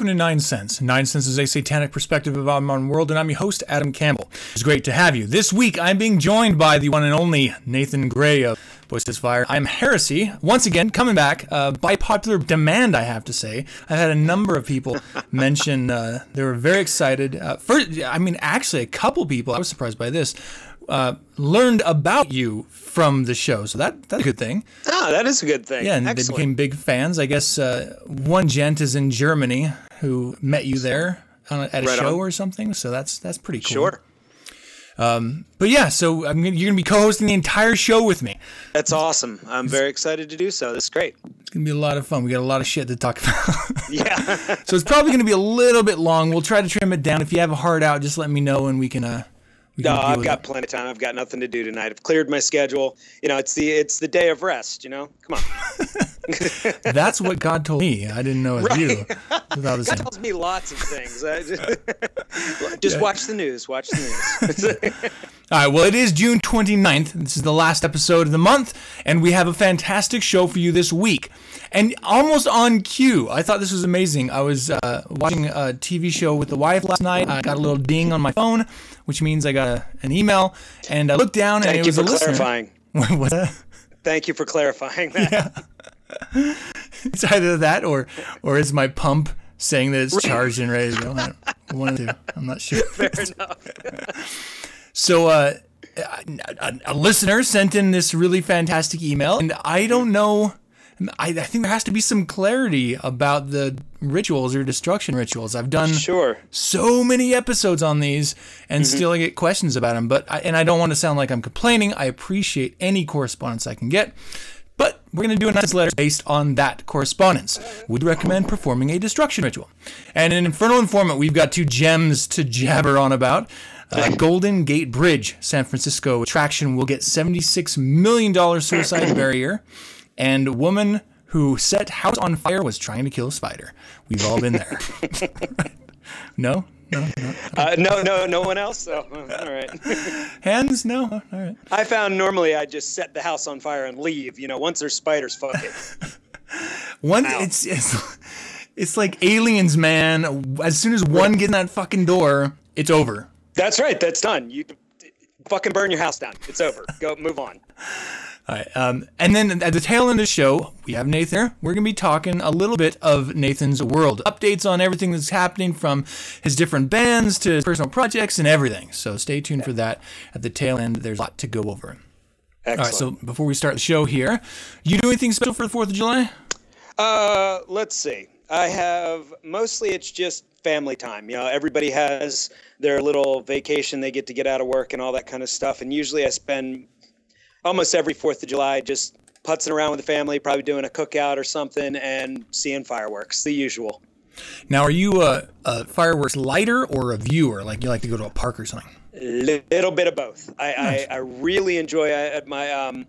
Welcome to 9sense. Nine Cents is a satanic perspective of our modern world, and I'm your host, Adam Campbell. It's great to have you. This week, I'm being joined by the one and only Nathan Gray of Boysetsfire. I'm Heresy, once again, coming back uh, by popular demand, I have to say. I've had a number of people mention uh, they were very excited. Uh, first, I mean, actually, a couple people, I was surprised by this, uh, learned about you from the show. So that that's a good thing. Ah, that is a good thing. Yeah, and Excellent. they became big fans. I guess uh, one gent is in Germany who met you there on a, at a Right show on. or something. So that's that's pretty cool. Sure. But yeah, so I'm gonna, you're gonna be co-hosting the entire show with me. That's awesome. I'm very excited to do so. This is great. It's gonna be a lot of fun. We got a lot of shit to talk about. Yeah. so it's probably gonna be a little bit long. We'll try to trim it down. If you have a hard out, just let me know and we can. Uh, no, I've got it. plenty of time. I've got nothing to do tonight. I've cleared my schedule. You know, it's the it's the day of rest. You know, come on. That's what God told me. I didn't know it was you. Without the God same. tells me lots of things. I just, just watch the news. Watch the news. All right, well, it is June 29th. This is the last episode of the month, and we have a fantastic show for you this week. And almost on cue, I thought this was amazing. I was uh, watching a TV show with the wife last night. I got a little ding on my phone, which means I got a, an email, and I looked down and it was a listener. clarifying. What's that? Thank you for clarifying that. It's either that or or is my pump saying that it's charged and ready to go. One of two. I'm not sure. Fair enough. So, uh, a, a listener sent in this really fantastic email, and I don't know. I, I think there has to be some clarity about the rituals or destruction rituals. I've done Sure. so many episodes on these, and still I get questions about them. But I, and I don't want to sound like I'm complaining. I appreciate any correspondence I can get. But we're going to do a nice letter based on that correspondence. Would recommend performing a destruction ritual. And in Infernal Informant, we've got two gems to jabber on about. Uh, Golden Gate Bridge, San Francisco attraction will get $76 million suicide barrier. And woman who set house on fire was trying to kill a spider. We've all been there. no? No? No? Uh, no, no, no one else. So, all right. Hands? No? All right. I found normally I just set the house on fire and leave. You know, once there's spiders, fuck it. Ow. it's, it's it's like aliens, man. As soon as one gets in that fucking door, it's over. That's right. That's done. You fucking burn your house down. It's over. Go move on. All right. Um, and then at the tail end of the show, we have Nathan. here. We're going to be talking a little bit of Nathan's world, updates on everything that's happening from his different bands to his personal projects and everything. So stay tuned for that. At the tail end, there's a lot to go over. All Excellent. right. So before we start the show here, you do anything special for the Fourth of July? Uh, let's see. I have mostly it's just family time. You know, everybody has their little vacation they get to get out of work and all that kind of stuff. And usually I spend almost every Fourth of July just putzing around with the family, probably doing a cookout or something, and seeing fireworks. The usual. Now, are you a, a fireworks lighter or a viewer? Like you like to go to a park or something? little bit of both. I, I, I really enjoy I, my um,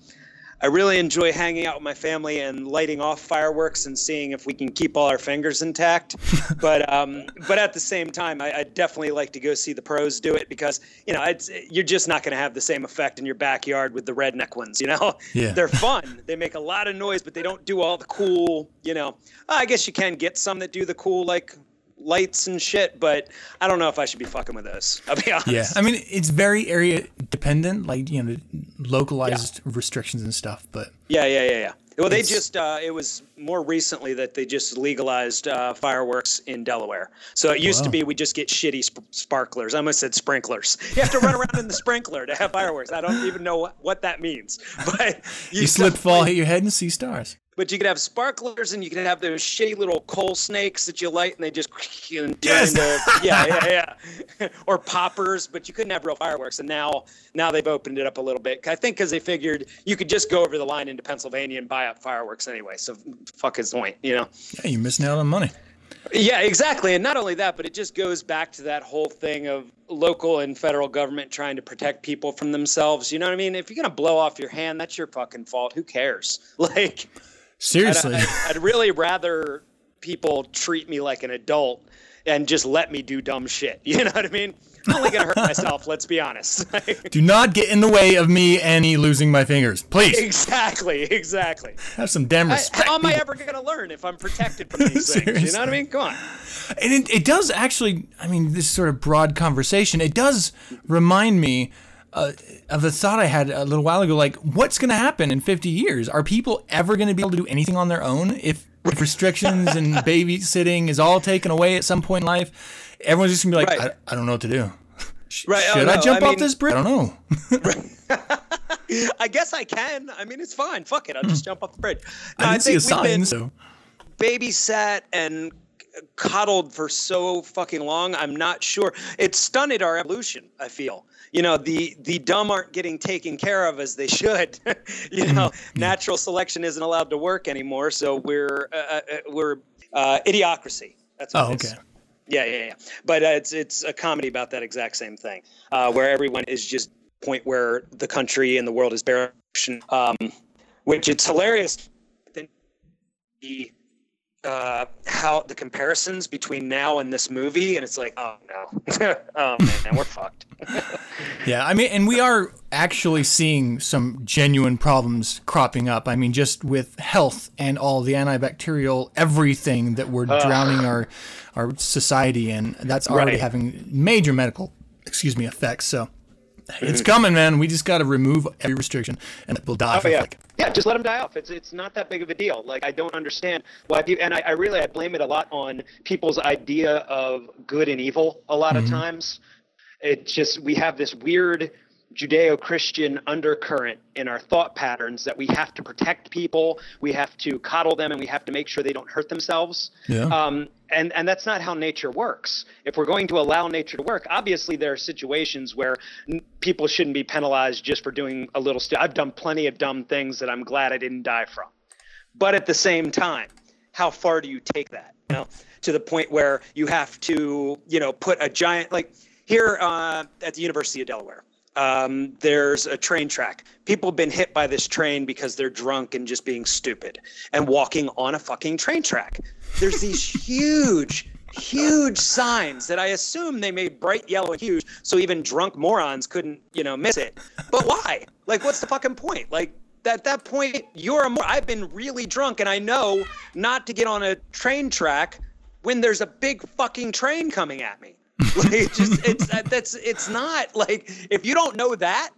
I really enjoy hanging out with my family and lighting off fireworks and seeing if we can keep all our fingers intact. but um, but at the same time, I, I definitely like to go see the pros do it because you know it's you're just not going to have the same effect in your backyard with the redneck ones. You know, Yeah. they're fun. They make a lot of noise, but they don't do all the cool. You know, I guess you can get some that do the cool like lights and shit, but I don't know if I should be fucking with those. I'll be honest. Yeah, I mean it's very area dependent, like you know, localized restrictions and stuff. But Yeah, yeah, yeah, yeah. Well, they just, uh, it was more recently that they just legalized uh, fireworks in Delaware. So it used to be we just get shitty sp- sparklers. I almost said sprinklers. You have to run around in the sprinkler to have fireworks. I don't even know what, what that means. But you slip, fall, hit your head, and see stars. But you could have sparklers and you could have those shitty little coal snakes that you light and they just and Yes. into, yeah yeah yeah or poppers but you couldn't have real fireworks and now now they've opened it up a little bit i think because they figured you could just go over the line into pennsylvania and buy up fireworks anyway so fuck his point you know Yeah, you're missing out on money. yeah, exactly. And not only that, but it just goes back to that whole thing of local and federal government trying to protect people from themselves. You know what I mean? If you're going to blow off your hand, that's your fucking fault. Who cares? Like, Seriously. I'd, I'd really rather people treat me like an adult and just let me do dumb shit. You know what I mean? I'm only going to hurt myself, let's be honest. Do not get in the way of me any losing my fingers. Please exactly, exactly. have some damn I, respect. how am I ever going to learn if I'm protected from these things? You know what I mean? Come on. And it, it does actually, I mean, this sort of broad conversation, it does remind me uh, of a thought I had a little while ago. Like, what's going to happen in 50 years? Are people ever going to be able to do anything on their own if, if restrictions and babysitting is all taken away at some point in life? Everyone's just going to be like, Right. I, I don't know what to do. Right, oh, Should I no, jump I off mean- this bridge? I don't know. I guess I can. I mean, it's fine. Fuck it. I'll just jump off the bridge. No, I didn't see a we've sign, so. babysat and coddled for so fucking long. I'm not sure. It stunted our evolution. I feel. You know, the the dumb aren't getting taken care of as they should. you know, natural selection isn't allowed to work anymore, so we're uh, uh, we're uh, idiocracy. That's what Oh, okay. Yeah, yeah, yeah. But uh, it's it's a comedy about that exact same thing, uh, where everyone is just point where the country and the world is bare, um, which it's hilarious. The uh, how the comparisons between now and this movie, and it's like, oh no, oh man, we're fucked. Yeah, I mean, and we are actually seeing some genuine problems cropping up. I mean, just with health and all the antibacterial everything that we're drowning our our society in, that's already Right. having major medical, excuse me, effects. So it's coming, man. We just got to remove every restriction, and we'll die. Oh yeah, yeah. Just let them die off. It's it's not that big of a deal. Like I don't understand why people, and I, I really I blame it a lot on people's idea of good and evil. A lot of times, it just we have this weird Judeo-Christian undercurrent in our thought patterns that we have to protect people, we have to coddle them, and we have to make sure they don't hurt themselves. Yeah. Um, and and that's not how nature works. If we're going to allow nature to work, obviously there are situations where n- people shouldn't be penalized just for doing a little. St- I've done plenty of dumb things that I'm glad I didn't die from. But at the same time, how far do you take that? You know, to the point where you have to, you know, put a giant like here uh, at the University of Delaware. Um, there's a train track. People have been hit by this train because they're drunk and just being stupid and walking on a fucking train track. There's these huge, huge signs that I assume they made bright yellow and huge so even drunk morons couldn't, you know, miss it. But why? Like, what's the fucking point? Like, at that point, you're a more. I've been really drunk, and I know not to get on a train track when there's a big fucking train coming at me. Like, it's just it's that's it's not like if you don't know that,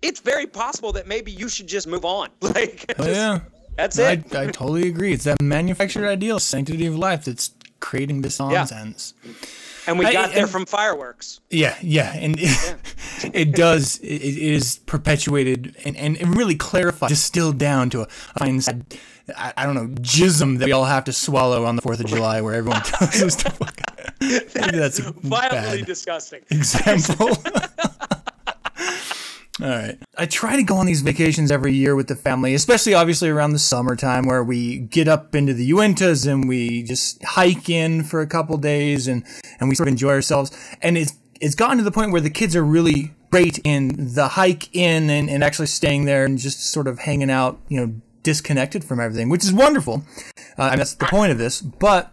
it's very possible that maybe you should just move on. Like, oh yeah, that's I, it. I totally agree. It's that manufactured ideal, sanctity of life, that's creating this nonsense. and we I- got there and- from fireworks. Yeah, yeah, and it, it does. It, it is perpetuated and, and it really clarified, distilled down to a fine, sad, I, I don't know, jism that we all have to swallow on the Fourth of July, where everyone tells us to fuck. That's a Violently bad disgusting. example. All right. I try to go on these vacations every year with the family, especially obviously around the summertime where we get up into the Uintas and we just hike in for a couple days and, and we sort of enjoy ourselves. And it's, it's gotten to the point where the kids are really great in the hike in and, and actually staying there and just sort of hanging out, you know, disconnected from everything, which is wonderful. Uh, and that's the point of this. But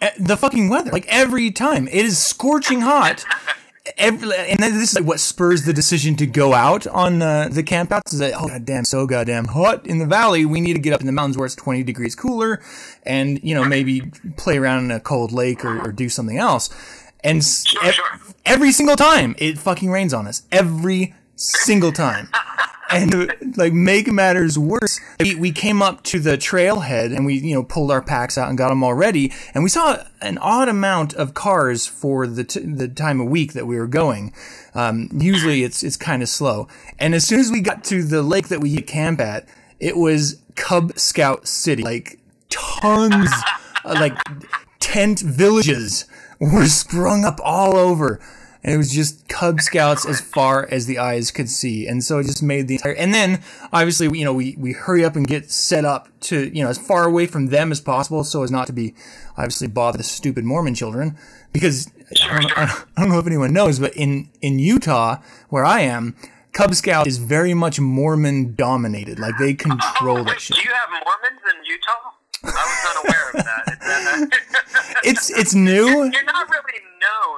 eh, the fucking weather, like every time, it is scorching hot. Every, and then this is like what spurs the decision to go out on uh, the campouts. Is that oh goddamn, so goddamn hot in the valley. We need to get up in the mountains where it's twenty degrees cooler, and you know maybe play around in a cold lake or, or do something else. And s- ev- every single time it fucking rains on us. Every single time. And like make matters worse, we, we came up to the trailhead and we you know pulled our packs out and got them all ready, and we saw an odd amount of cars for the t- the time of week that we were going. Um, usually it's it's kind of slow, and as soon as we got to the lake that we camp at, it was Cub Scout City. Like tons, uh, like tent villages were sprung up all over. And it was just Cub Scouts as far as the eyes could see. And so it just made the entire, and then obviously, you know, we, we hurry up and get set up to, you know, as far away from them as possible so as not to be obviously bother the stupid Mormon children. Because I don't, I don't know if anyone knows, but in, in Utah, where I am, Cub Scout is very much Mormon dominated. Like they control oh, that shit. Do you have Mormons in Utah? I was unaware of that. it's it's new. You're, you're, not really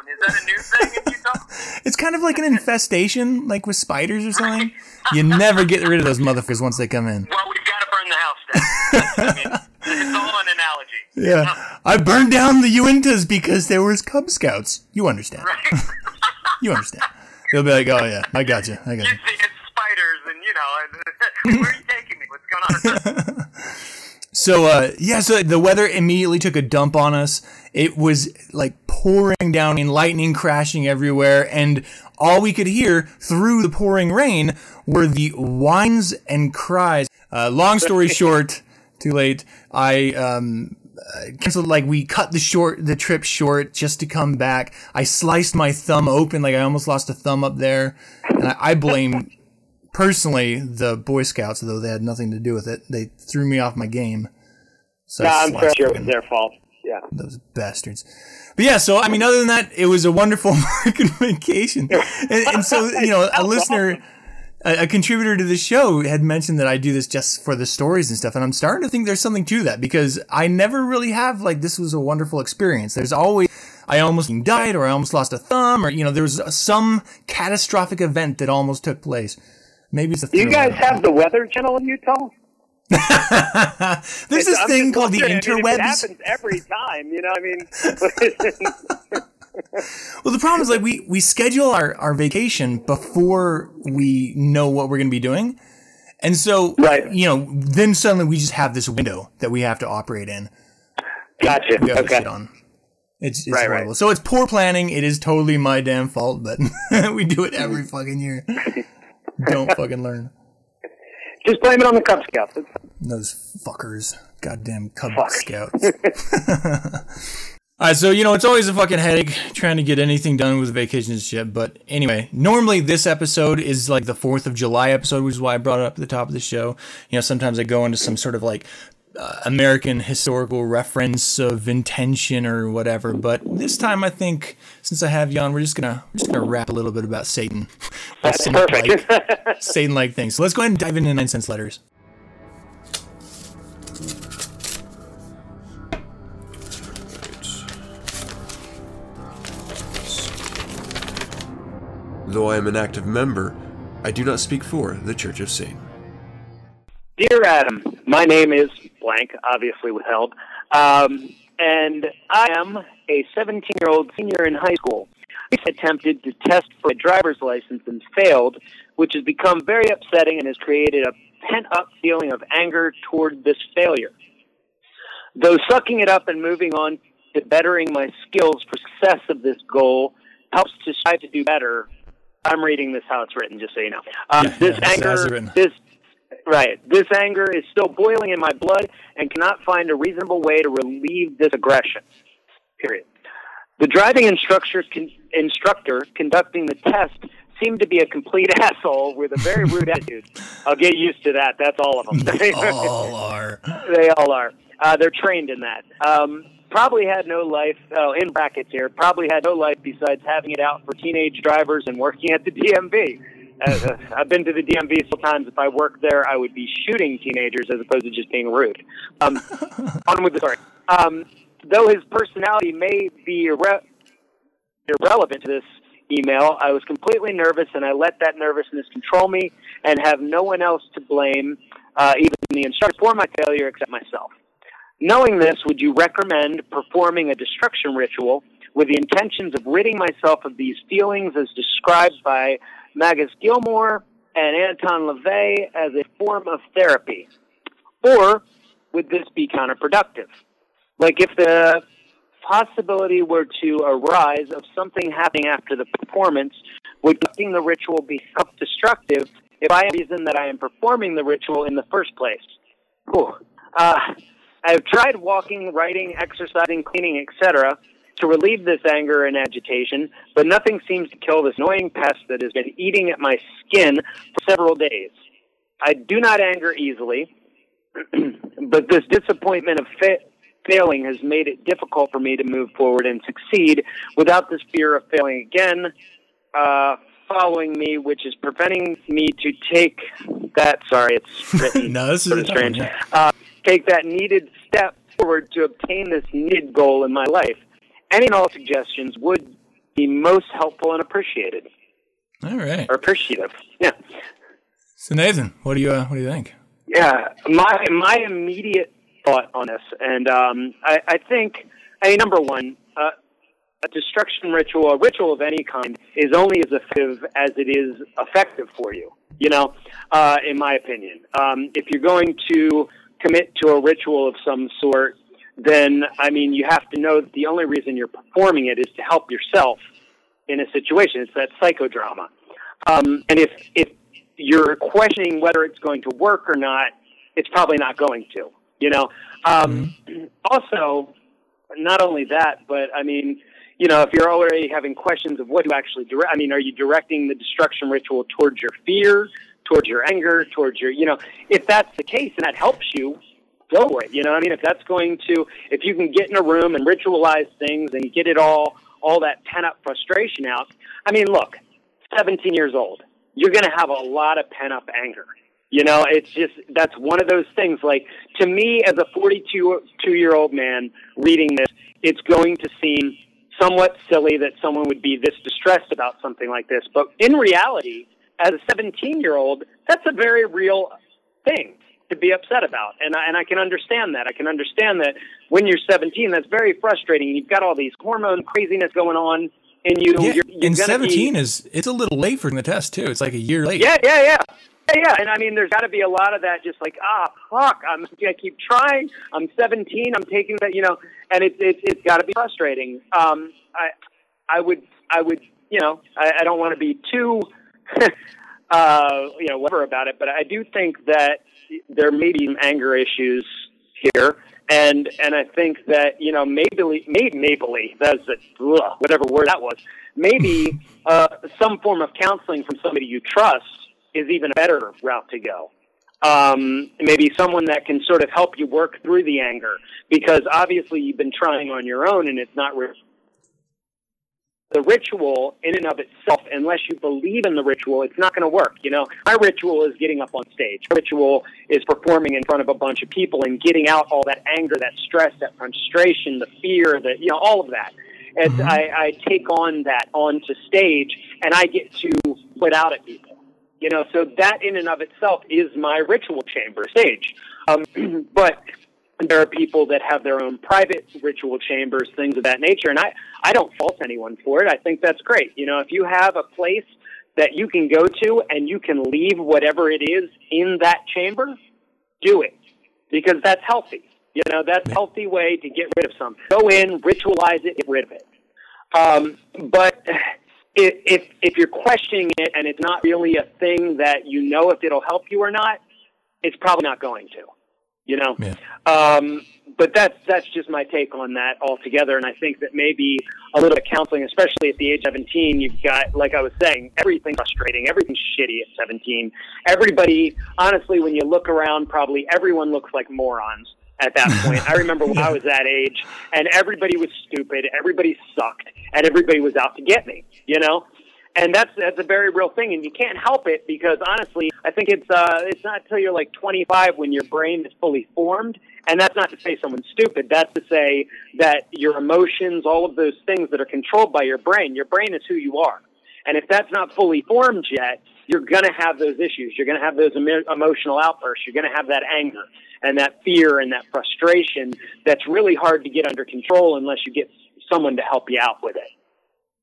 Is that a new thing in Utah? it's kind of like an infestation, like with spiders or something. you never get rid of those motherfuckers once they come in. Well, we've got to burn the house down. I mean, it's all an analogy. Yeah, I burned down the Uintas because there was Cub Scouts. You understand? Right. you understand? They'll be like, "Oh yeah, I got you. I got you. you." see, it's spiders, and you know, where are you taking me? What's going on? So uh, yeah, so the weather immediately took a dump on us. It was like pouring down and lightning crashing everywhere, and all we could hear through the pouring rain were the whines and cries. Uh, long story short, too late. I um, canceled. Like we cut the short the trip short just to come back. I sliced my thumb open, like I almost lost a thumb up there, and I, I blame personally the Boy Scouts, though they had nothing to do with it. They threw me off my game. So I'm sure it was their fault. Yeah, those bastards. But yeah, so I mean, other than that, it was a wonderful American vacation, and, and so you know, a listener. A, a contributor to the show had mentioned that I do this just for the stories and stuff, and I'm starting to think there's something to that because I never really have like this was a wonderful experience. There's always I almost died or I almost lost a thumb or you know there was some catastrophic event that almost took place. Maybe it's a. Do you guys have the Weather Channel in Utah? There's this I'm thing called the I mean, interwebs. it happens every time, you know. I mean, well, the problem is like we we schedule our our vacation before we know what we're going to be doing, and so right. you know, then suddenly we just have this window that we have to operate in. Gotcha. We have okay. on. It's, it's Right, horrible. right. So it's poor planning. It is totally my damn fault, but we do it every fucking year. Don't fucking learn. Just blame it on the Cub Scouts. Those fuckers. Goddamn Cub Fuck. Scouts. Alright, so you know, it's always a fucking headache trying to get anything done with vacations and shit. But anyway, normally this episode is like the 4th of July episode, which is why I brought it up at the top of the show. You know, sometimes I go into some sort of like uh, American historical reference of intention or whatever. But this time, I think since I have you on, we're just gonna we're just gonna rap a little bit about Satan. That's Some, perfect. like, Satan-like things. So let's go ahead and dive into 9sense letters. Though I am an active member, I do not speak for the Church of Satan. Dear Adam, my name is blank, obviously withheld, um, and I am a 17-year-old senior in high school. I attempted to test for a driver's license and failed, which has become very upsetting and has created a pent-up feeling of anger toward this failure. Though sucking it up and moving on to bettering my skills for success of this goal helps to strive to do better, I'm reading this how it's written, just so you know. Um, Yeah, this yeah, anger, this Right. This anger is still boiling in my blood and cannot find a reasonable way to relieve this aggression. Period. The driving instructor, con- instructor conducting the test seemed to be a complete asshole with a very rude attitude. I'll get used to that. That's all of them. They all are. they all are. Uh, they're trained in that. Um, probably had no life, oh, in brackets here, probably had no life besides having it out for teenage drivers and working at the DMV. Uh, I've been to the DMV several times. If I worked there, I would be shooting teenagers as opposed to just being rude. Um, on with the story. Um, though his personality may be irre- irrelevant to this email, I was completely nervous and I let that nervousness control me and have no one else to blame, uh, even the instructor, for my failure except myself. Knowing this, would you recommend performing a destruction ritual with the intentions of ridding myself of these feelings as described by Magus Gilmore and Anton LaVey as a form of therapy? Or would this be counterproductive? Like if the possibility were to arise of something happening after the performance, would conducting the ritual be self-destructive if I reason that I am performing the ritual in the first place. Whew. Uh, I've tried walking, writing, exercising, cleaning, etc. to relieve this anger and agitation, but nothing seems to kill this annoying pest that has been eating at my skin for several days. I do not anger easily, but this disappointment of fa- failing has made it difficult for me to move forward and succeed without this fear of failing again uh, following me, which is preventing me to take that. Sorry, it's written No, this is sort a of tough one, strange. yeah. Uh, take that needed step forward to obtain this needed goal in my life. Any and all suggestions would be most helpful and appreciated All right. or appreciative. Yeah. So Nathan, what do you uh, what do you think? Yeah, my my immediate thought on this, and um, I, I think, I mean, number one, uh, a destruction ritual, a ritual of any kind, is only as effective as it is effective for you. You know, uh, in my opinion, um, if you're going to commit to a ritual of some sort, then I mean, you have to know that the only reason you're performing it is to help yourself in a situation. It's that psychodrama. Um, and if if you're questioning whether it's going to work or not, it's probably not going to. You know. Um, Also, not only that, but I mean, you know, if you're already having questions of what you actually direct, I mean, are you directing the destruction ritual towards your fear, towards your anger, towards your, you know, if that's the case and that helps you, go for it. You know, I mean, if that's going to, if you can get in a room and ritualize things and get it all, all that pent up frustration out. I mean, look, 17 years old, you're going to have a lot of pent up anger. You know, it's just that's one of those things. Like to me, as a 42 two year old man reading this, it's going to seem somewhat silly that someone would be this distressed about something like this. But in reality, as a 17 year old, that's a very real thing to be upset about. And I, and I can understand that. I can understand that when you're 17, that's very frustrating. You've got all these hormone craziness going on in you. Yeah, You're, you're and gonna be- 17 is it's a little late for the test too. It's like a year late. yeah, yeah, yeah. Yeah, yeah, and I mean, there's got to be a lot of that. Just like, ah, fuck, I'm, I keep trying. I'm 17. I'm taking that, you know, and it's it's it's got to be frustrating. Um, I I would I would you know I, I don't want to be too uh you know whatever about it, but I do think that there may be some anger issues here. And and I think that you know maybe maybe maybe that's a, ugh, whatever word that was. Maybe uh, some form of counseling from somebody you trust is even a better route to go. Um, maybe someone that can sort of help you work through the anger because obviously you've been trying on your own and it's not re- the ritual in and of itself, unless you believe in the ritual, it's not going to work. You know, my ritual is getting up on stage. My ritual is performing in front of a bunch of people and getting out all that anger, that stress, that frustration, the fear, that you know, all of that. And I, I take on that onto stage, and I get to put out at people. You know, so that in and of itself is my ritual chamber stage. Um, but there are people that have their own private ritual chambers, things of that nature, and I, I don't fault anyone for it. I think that's great. You know, if you have a place that you can go to and you can leave whatever it is in that chamber, do it because that's healthy. You know, that's a healthy way to get rid of something. Go in, ritualize it, get rid of it. Um, but if, if if you're questioning it and it's not really a thing that you know if it'll help you or not, it's probably not going to. You know. Yeah. Um, but that's that's just my take on that altogether, and I think that maybe a little bit of counseling, especially at the age of 17, you've got, like I was saying, everything's frustrating, everything's shitty at 17. Everybody, honestly, when you look around, probably everyone looks like morons at that point. I remember when I was that age, and everybody was stupid, everybody sucked, and everybody was out to get me. You know, and that's that's a very real thing, and you can't help it because honestly, I think it's uh, it's not until you're like 25 when your brain is fully formed, and that's not to say someone's stupid. That's to say that your emotions, all of those things that are controlled by your brain, your brain is who you are, and if that's not fully formed yet, you're gonna have those issues. You're gonna have those emo- emotional outbursts. You're gonna have that anger and that fear and that frustration. That's really hard to get under control unless you get someone to help you out with it.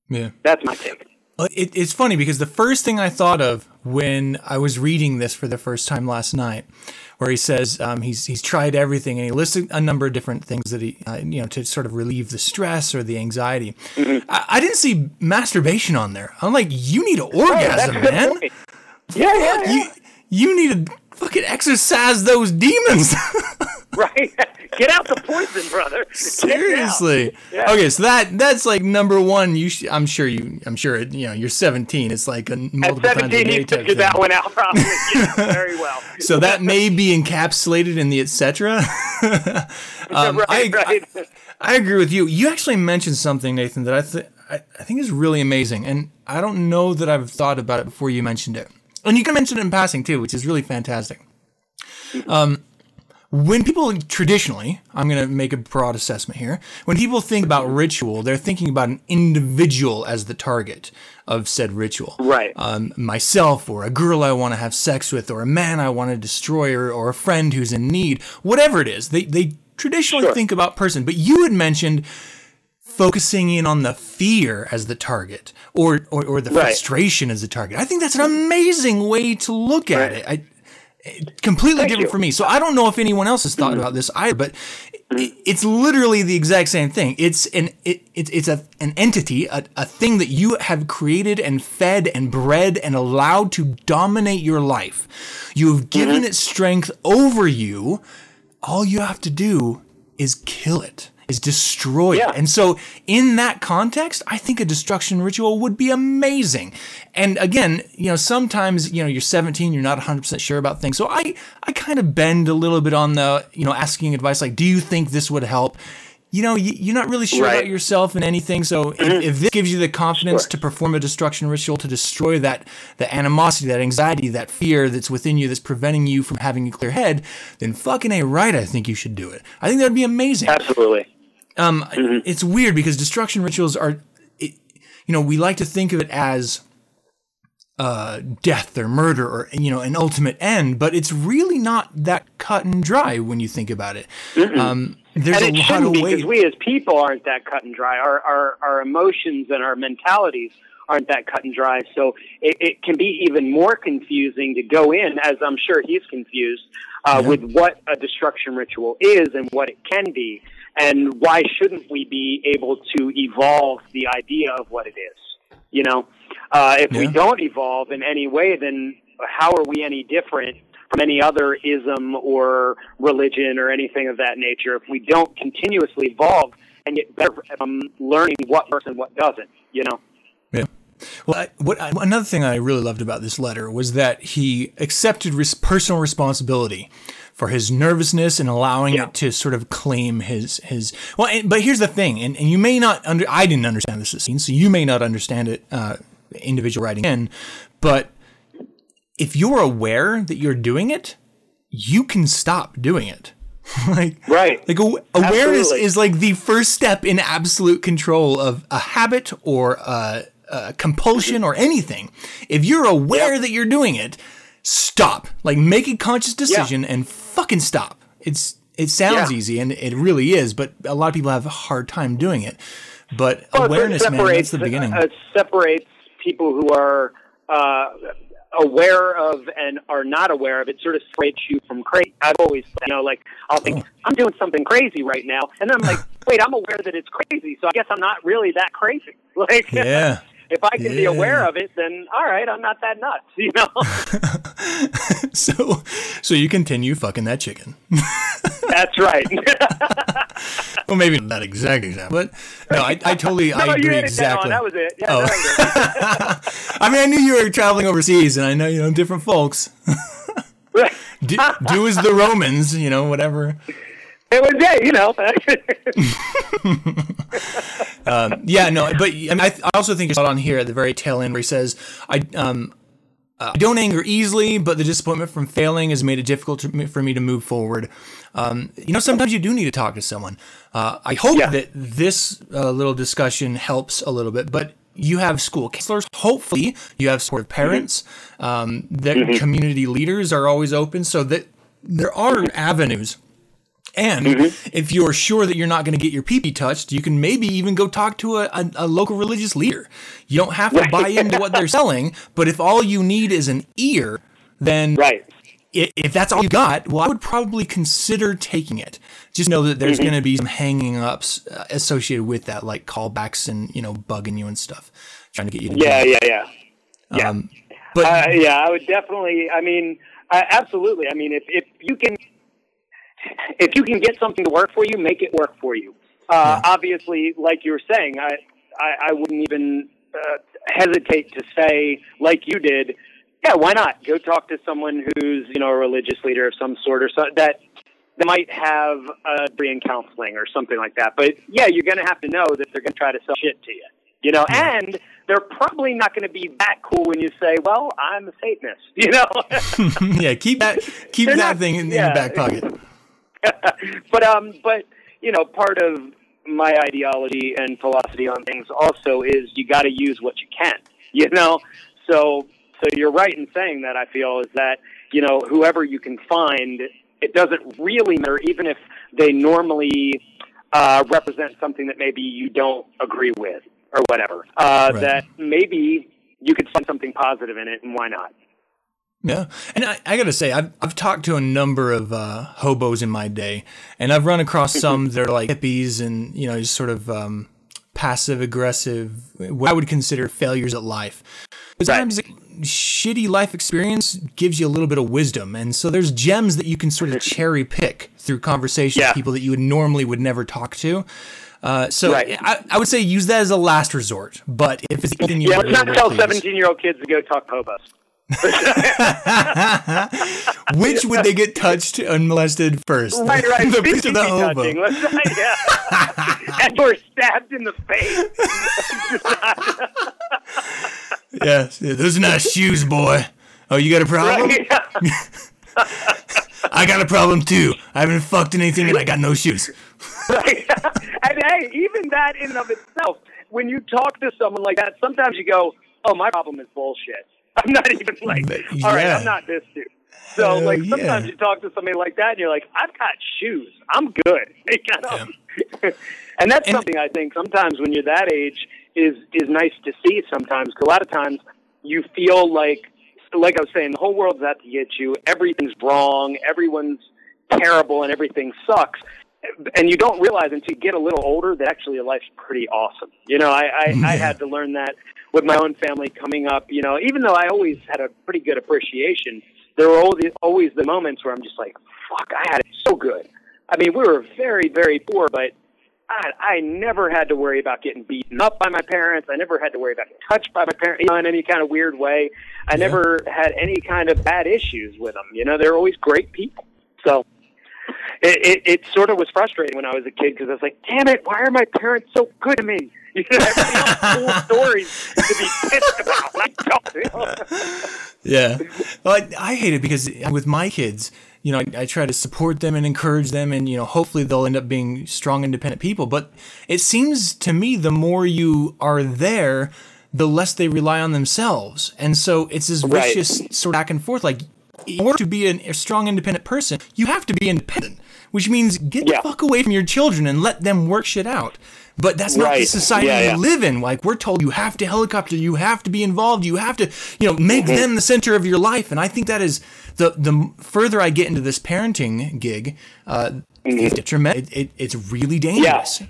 Yeah. That's my take. It, it's funny because the first thing I thought of when I was reading this for the first time last night, where he says um, he's he's tried everything and he lists a number of different things that he uh, you know to sort of relieve the stress or the anxiety. I, I didn't see masturbation on there. I'm like, you need an orgasm, Oh, that's a good man. Yeah, yeah, yeah. You you need to fucking exorcise those demons. right. Get out the poison, brother. Get it out. Seriously. Yeah. Okay, so that that's like number one. You, sh- I'm sure you, I'm sure it, you know, you're 17. It's like a At multiple times a 17, day he figured that one out probably yeah, very well. So that may be encapsulated in the etc. um, right, I, right. I, I agree with you. You actually mentioned something, Nathan, that I, th- I I think is really amazing, and I don't know that I've thought about it before you mentioned it. And you can mention it in passing too, which is really fantastic. Um, when people traditionally, I'm going to make a broad assessment here. When people think about ritual, they're thinking about an individual as the target of said ritual. Right. Um, myself, or a girl I want to have sex with, or a man I want to destroy, or, or a friend who's in need. Whatever it is, they they traditionally Sure. think about person. But you had mentioned focusing in on the fear as the target or or, or the Right. frustration as the target. I think that's an amazing way to look at Right. it. Completely Thank different you. Mm-hmm. for me. So I don't know if anyone else has thought about this either, but it, it's literally the exact same thing. It's an it, it, it's a an entity, a, a thing that you have created and fed and bred and allowed to dominate your life. You've given Mm-hmm. it strength over you. All you have to do is kill it, is destroy Yeah. And so, in that context, I think a destruction ritual would be amazing. And again, you know, sometimes, you know, you're 17, you're not 100% sure about things. So I, I kind of bend a little bit on the, you know, asking advice like, do you think this would help? You know, you, you're not really sure about yourself and anything. So if, mm-hmm. if this gives you the confidence Sure. to perform a destruction ritual to destroy that, the animosity, that anxiety, that fear that's within you that's preventing you from having a clear head, then fucking a right. I think you should do it. I think that'd be amazing. Absolutely. Um, it's weird because destruction rituals are, it, you know, we like to think of it as uh, death or murder or you know an ultimate end, but it's really not that cut and dry when you think about it. Um, there's and a lot of ways. because we as people aren't that cut and dry. Our, our, our emotions and our mentalities aren't that cut and dry. So it, it can be even more confusing to go in, as I'm sure he's confused, uh, Yeah. with what a destruction ritual is and what it can be. And why shouldn't we be able to evolve the idea of what it is? You know, uh, if we don't evolve in any way, then how are we any different from any other ism or religion or anything of that nature if we don't continuously evolve and get better from learning what works and what doesn't, you know? Yeah. Well, I, what I, another thing I really loved about this letter was that he accepted res- personal responsibility for his nervousness and allowing Yeah. it to sort of claim his his. Well, and, but here's the thing, and, and you may not under. I didn't understand this scene, so you may not understand it. Uh, individual writing in, but if you're aware that you're doing it, you can stop doing it. like Right. like aw- awareness Absolutely. is like the first step in absolute control of a habit or a, a compulsion or anything. If you're aware Yep. that you're doing it, stop. Like make a conscious decision and fucking stop. It's it sounds Yeah. easy and it really is, but a lot of people have a hard time doing it. But Well, it awareness, man, that's separates, the beginning. Uh, it separates people who are uh, aware of and are not aware of it. Sort of separates you from crazy. I've always, you know, like I'll think Oh. I'm doing something crazy right now, and then I'm like, wait, I'm aware that it's crazy, so I guess I'm not really that crazy. Like, yeah. If I can be aware of it, then all right, I'm not that nuts. You know, So so you continue fucking that chicken. that's right. well, maybe not that exact example, but no, I, I totally no, I agree hit it down. exactly. That was it. Yeah, Oh. was it. I mean, I knew you were traveling overseas, and I know you know different folks. Do, do as the Romans, you know, whatever. It was it, you know. Yeah, no, but I mean, I, th- I also think it's on here at the very tail end where he says, "I um, uh, I don't anger easily, but the disappointment from failing has made it difficult to, for me to move forward." Um, you know, sometimes you do need to talk to someone. Uh, I hope Yeah. that this uh, little discussion helps a little bit, but. You have school counselors. Hopefully, you have supportive parents. Um, that community leaders are always open, so that there are avenues And if you're sure that you're not going to get your pee touched, you can maybe even go talk to a, a, a local religious leader. You don't have to buy into what they're selling, but if all you need is an ear, then Right. if that's all you got, well, I would probably consider taking it. Just know that there's going to be some hanging ups uh, associated with that, like callbacks and you know bugging you and stuff, trying to get you. To Yeah, yeah, yeah. Yeah. Um, But Uh, yeah, I would definitely. I mean, uh, absolutely. I mean, if if you can, if you can get something to work for you, make it work for you. Uh, Obviously, like you were saying, I I, I wouldn't even uh, hesitate to say, like you did, yeah, why not go talk to someone who's you know a religious leader of some sort or so that that might have a degree in counseling or something like that. But yeah, you're going to have to know that they're going to try to sell shit to you, you know, and they're probably not going to be that cool when you say, "Well, I'm a Satanist," you know. yeah, keep that keep They're that not- thing in, in yeah. your back pocket. but um, but you know, part of my ideology and philosophy on things also is you got to use what you can. You know, so so you're right in saying that. I feel is that you know whoever you can find, it doesn't really matter, even if they normally uh, represent something that maybe you don't agree with or whatever. Uh, Right. That maybe you could find something positive in it, and why not? Yeah, and I, I gotta say, I've I've talked to a number of uh, hobos in my day, and I've run across some that are like hippies and you know just sort of um, passive aggressive, what I would consider failures at life. But sometimes like, shitty life experience gives you a little bit of wisdom, and so there's gems that you can sort of cherry pick through conversations Yeah. with people that you would normally would never talk to. Uh, so Right. I, I would say use that as a last resort. But if it's anything you Yeah, let's not tell 17 year old kids to go talk to hobos. Which would they get touched and molested first? Right, right. the priest or the hobo? touching. Let's not, yeah. and or stabbed in the face. Yes, yeah, those are not shoes, boy. Oh, you got a problem? Right. I got a problem too. I haven't fucked anything and I got no shoes. Right. and hey, even that in and of itself, when you talk to someone like that, sometimes you go, "Oh, my problem is bullshit." I'm not even like, But, all right. I'm not this dude. So, Hell like, yeah. sometimes you talk to somebody like that, and you're like, "I've got shoes. I'm good." And that's And- something I think sometimes when you're that age is is nice to see. Sometimes, 'cause a lot of times you feel like, like I was saying, the whole world's out to get you. Everything's wrong. Everyone's terrible, and everything sucks and you don't realize until you get a little older that actually your life's pretty awesome. You know, I, I, I had to learn that with my own family coming up. You know, even though I always had a pretty good appreciation, there were always, always the moments where I'm just like, fuck, I had it so good. I mean, we were very, very poor, but I, I never had to worry about getting beaten up by my parents. I never had to worry about getting touched by my parents you know, in any kind of weird way. I never had any kind of bad issues with them. You know, they're always great people. So it, it, it sort of was frustrating when I was a kid because I was like, damn it, why are my parents so good to me? You know, everybody has cool stories to be pissed about. I don't, you know? Yeah. Well, I, I hate it because with my kids, you know, I, I try to support them and encourage them, and you know, hopefully they'll end up being strong, independent people. But it seems to me the more you are there, the less they rely on themselves, and so it's this Right. vicious sort of back and forth. Like, in order to be an, a strong, independent person, you have to be independent, which means get Yeah. the fuck away from your children and let them work shit out. But that's not the society Yeah, we yeah. live in. Like we're told you have to helicopter, you have to be involved, you have to, you know, make Mm-hmm. them the center of your life. And I think that is the the further I get into this parenting gig, uh, it's detrimental. It, it, it's really dangerous.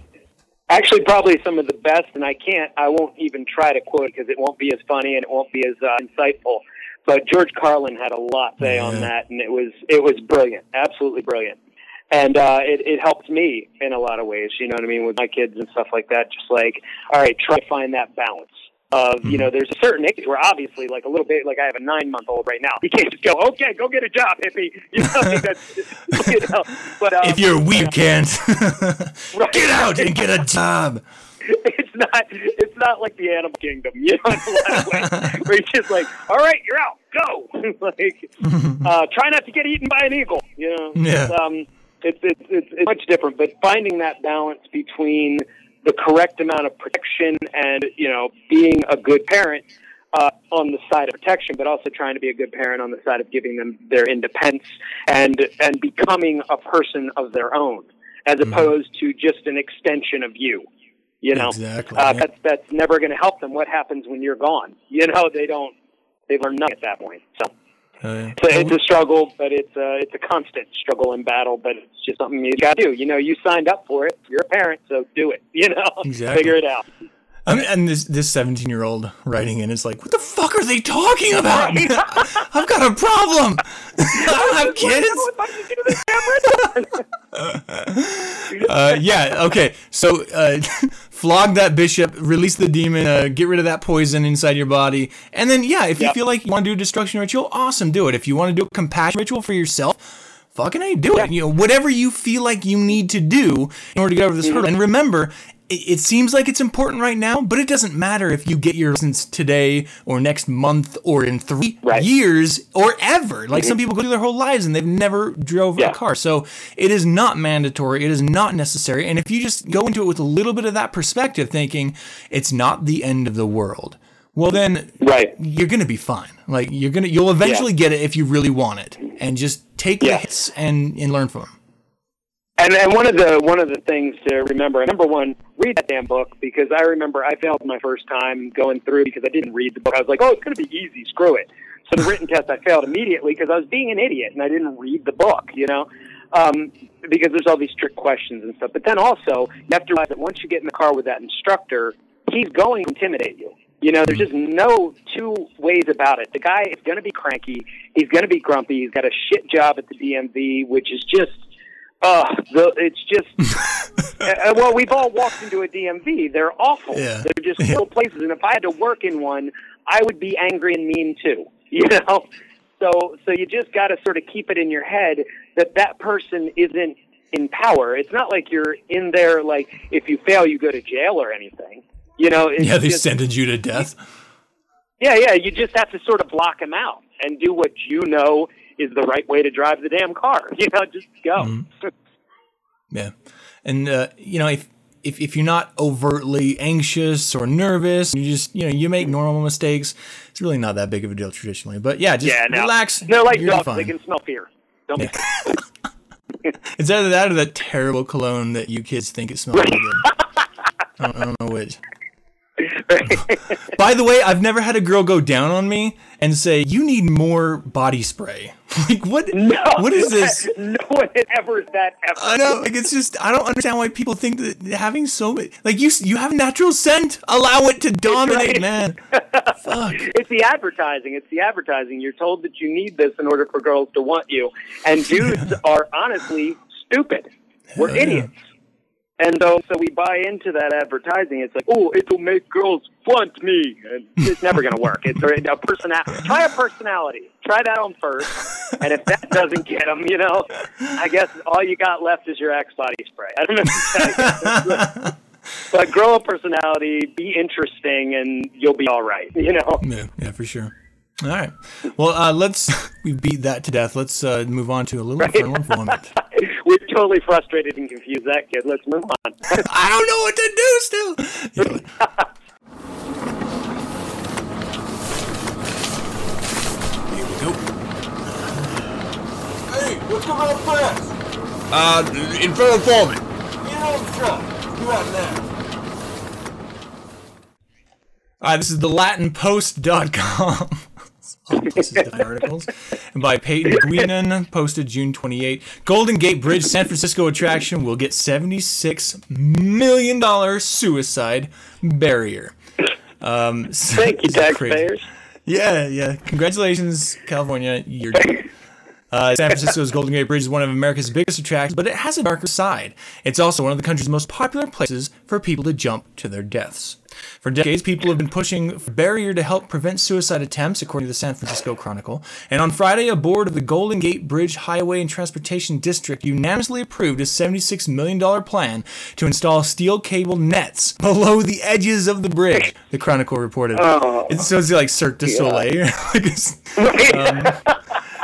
Actually, probably some of the best, and I can't, I won't even try to quote it because it won't be as funny and it won't be as uh, insightful. But George Carlin had a lot to say on that, and it was it was brilliant, absolutely brilliant. And uh, it, it helped me in a lot of ways, you know what I mean, with my kids and stuff like that. Just like, all right, try to find that balance of, you know, there's a certain age where obviously, like a little bit, like I have a nine month old right now. You can't just go, okay, go get a job, hippie. You know, I think that's, you know, but um, If you're weak, you can't Right. get out and get a job. it's not it's not like the animal kingdom, you know, in a lot of ways. Where you're just like, all right, you're out, go. like, uh, try not to get eaten by an eagle. You know, Yeah. It's, um, it's, it's it's it's much different. But finding that balance between the correct amount of protection and you know being a good parent uh, on the side of protection, but also trying to be a good parent on the side of giving them their independence and and becoming a person of their own, as opposed to just an extension of you. You know, Exactly, uh, that's that's never going to help them. What happens when you're gone? You know, they don't they learn nothing at that point. So Uh, it's a, it's a struggle, but it's a it's a constant struggle and battle. But it's just something you got to do. You know, you signed up for it. You're a parent, so do it. You know, Exactly. figure it out. I mean, and this this 17 year old writing in is like, what the fuck are they talking about? I've got a problem. I don't have kids. Uh, yeah. Okay. So, uh, flog that bishop, release the demon, uh, get rid of that poison inside your body, and then yeah, if you feel like you want to do a destruction ritual, awesome, do it. If you want to do a compassion ritual for yourself, fucking hey, do it. You know, whatever you feel like you need to do in order to get over this hurdle. And remember. It it seems like it's important right now, but it doesn't matter if you get your license today or next month or in three Right. years or ever. Like mhm. some people go through their whole lives and they've never drove Yeah. a car. So it is not mandatory. It is not necessary. And if you just go into it with a little bit of that perspective, thinking it's not the end of the world, well then Right. you're gonna be fine. Like you're gonna you'll eventually get it if you really want it, and just take the hits and and learn from them. And and one of the one of the things to remember, number one, read that damn book because I remember I failed my first time going through because I didn't read the book. I was like, oh, it's going to be easy, screw it. So the written test I failed immediately because I was being an idiot and I didn't read the book, you know, um, because there's all these trick questions and stuff. But then also you have to realize that once you get in the car with that instructor, he's going to intimidate you. You know, there's just no two ways about it. The guy is going to be cranky. He's going to be grumpy. He's got a shit job at the DMV, which is just uh, the, it's just, uh, well, we've all walked into a DMV. They're awful. Yeah. They're just little places. And if I had to work in one, I would be angry and mean too, you know? So, so you just got to sort of keep it in your head that that person isn't in power. It's not like you're in there, like, if you fail, you go to jail or anything. You know, it's Yeah, they just, sentenced you to death. yeah, yeah. You just have to sort of block them out and do what you know is the right way to drive the damn car. You know, just go. Mm-hmm. Yeah, and uh, you know if. If, if you're not overtly anxious or nervous, you just you know you make normal mistakes. It's really not that big of a deal traditionally, but yeah, just Yeah, no. relax. They're like you're dogs; fine. they can smell fear. Don't be It's either that or that terrible cologne that you kids think it smells good. I don't, I don't know which. By the way, I've never had a girl go down on me and say, "You need more body spray." like what? No, What is this? No one ever that ever. I know, like it's just I don't understand why people think that having so many like you you have natural scent, allow it to dominate, right. man. Fuck. It's the advertising. It's the advertising. You're told that you need this in order for girls to want you, and dudes are honestly stupid. We're idiots. yeah. And so, so we buy into that advertising. It's like, oh, it'll make girls want me. And it's never going to work. It's a, a personality. Try a personality. Try that on first. And if that doesn't get them, you know, I guess all you got left is your Axe body spray. I don't know. what to tell you. but grow a personality, be interesting, and you'll be all right. You know. Yeah, yeah, for sure. All right. Well, uh, let's we beat that to death. Let's uh, move on to a little fun informant. We've totally frustrated and confused that kid. Let's move on. I don't know what to do still. Yeah. Here we go. Hey, what's going on fast? Uh, Infernal Informant. You know the truck. You out now. All right, this is the LatinPost.com. All places to find articles. And by Peyton Guinan, posted June 28. Golden Gate Bridge San Francisco attraction will get $76 million suicide barrier. Um, so- Thank you, this is crazy. taxpayers. Yeah, yeah. Congratulations, California. You're uh, San Francisco's Golden Gate Bridge is one of America's biggest attractions, but it has a darker side. It's also one of the country's most popular places for people to jump to their deaths. For decades, people have been pushing for a barrier to help prevent suicide attempts, according to the San Francisco Chronicle. And on Friday, a board of the Golden Gate Bridge Highway and Transportation District unanimously approved a $76 million plan to install steel cable nets below the edges of the bridge, the Chronicle reported. It's, so it's like Cirque du Soleil. Um,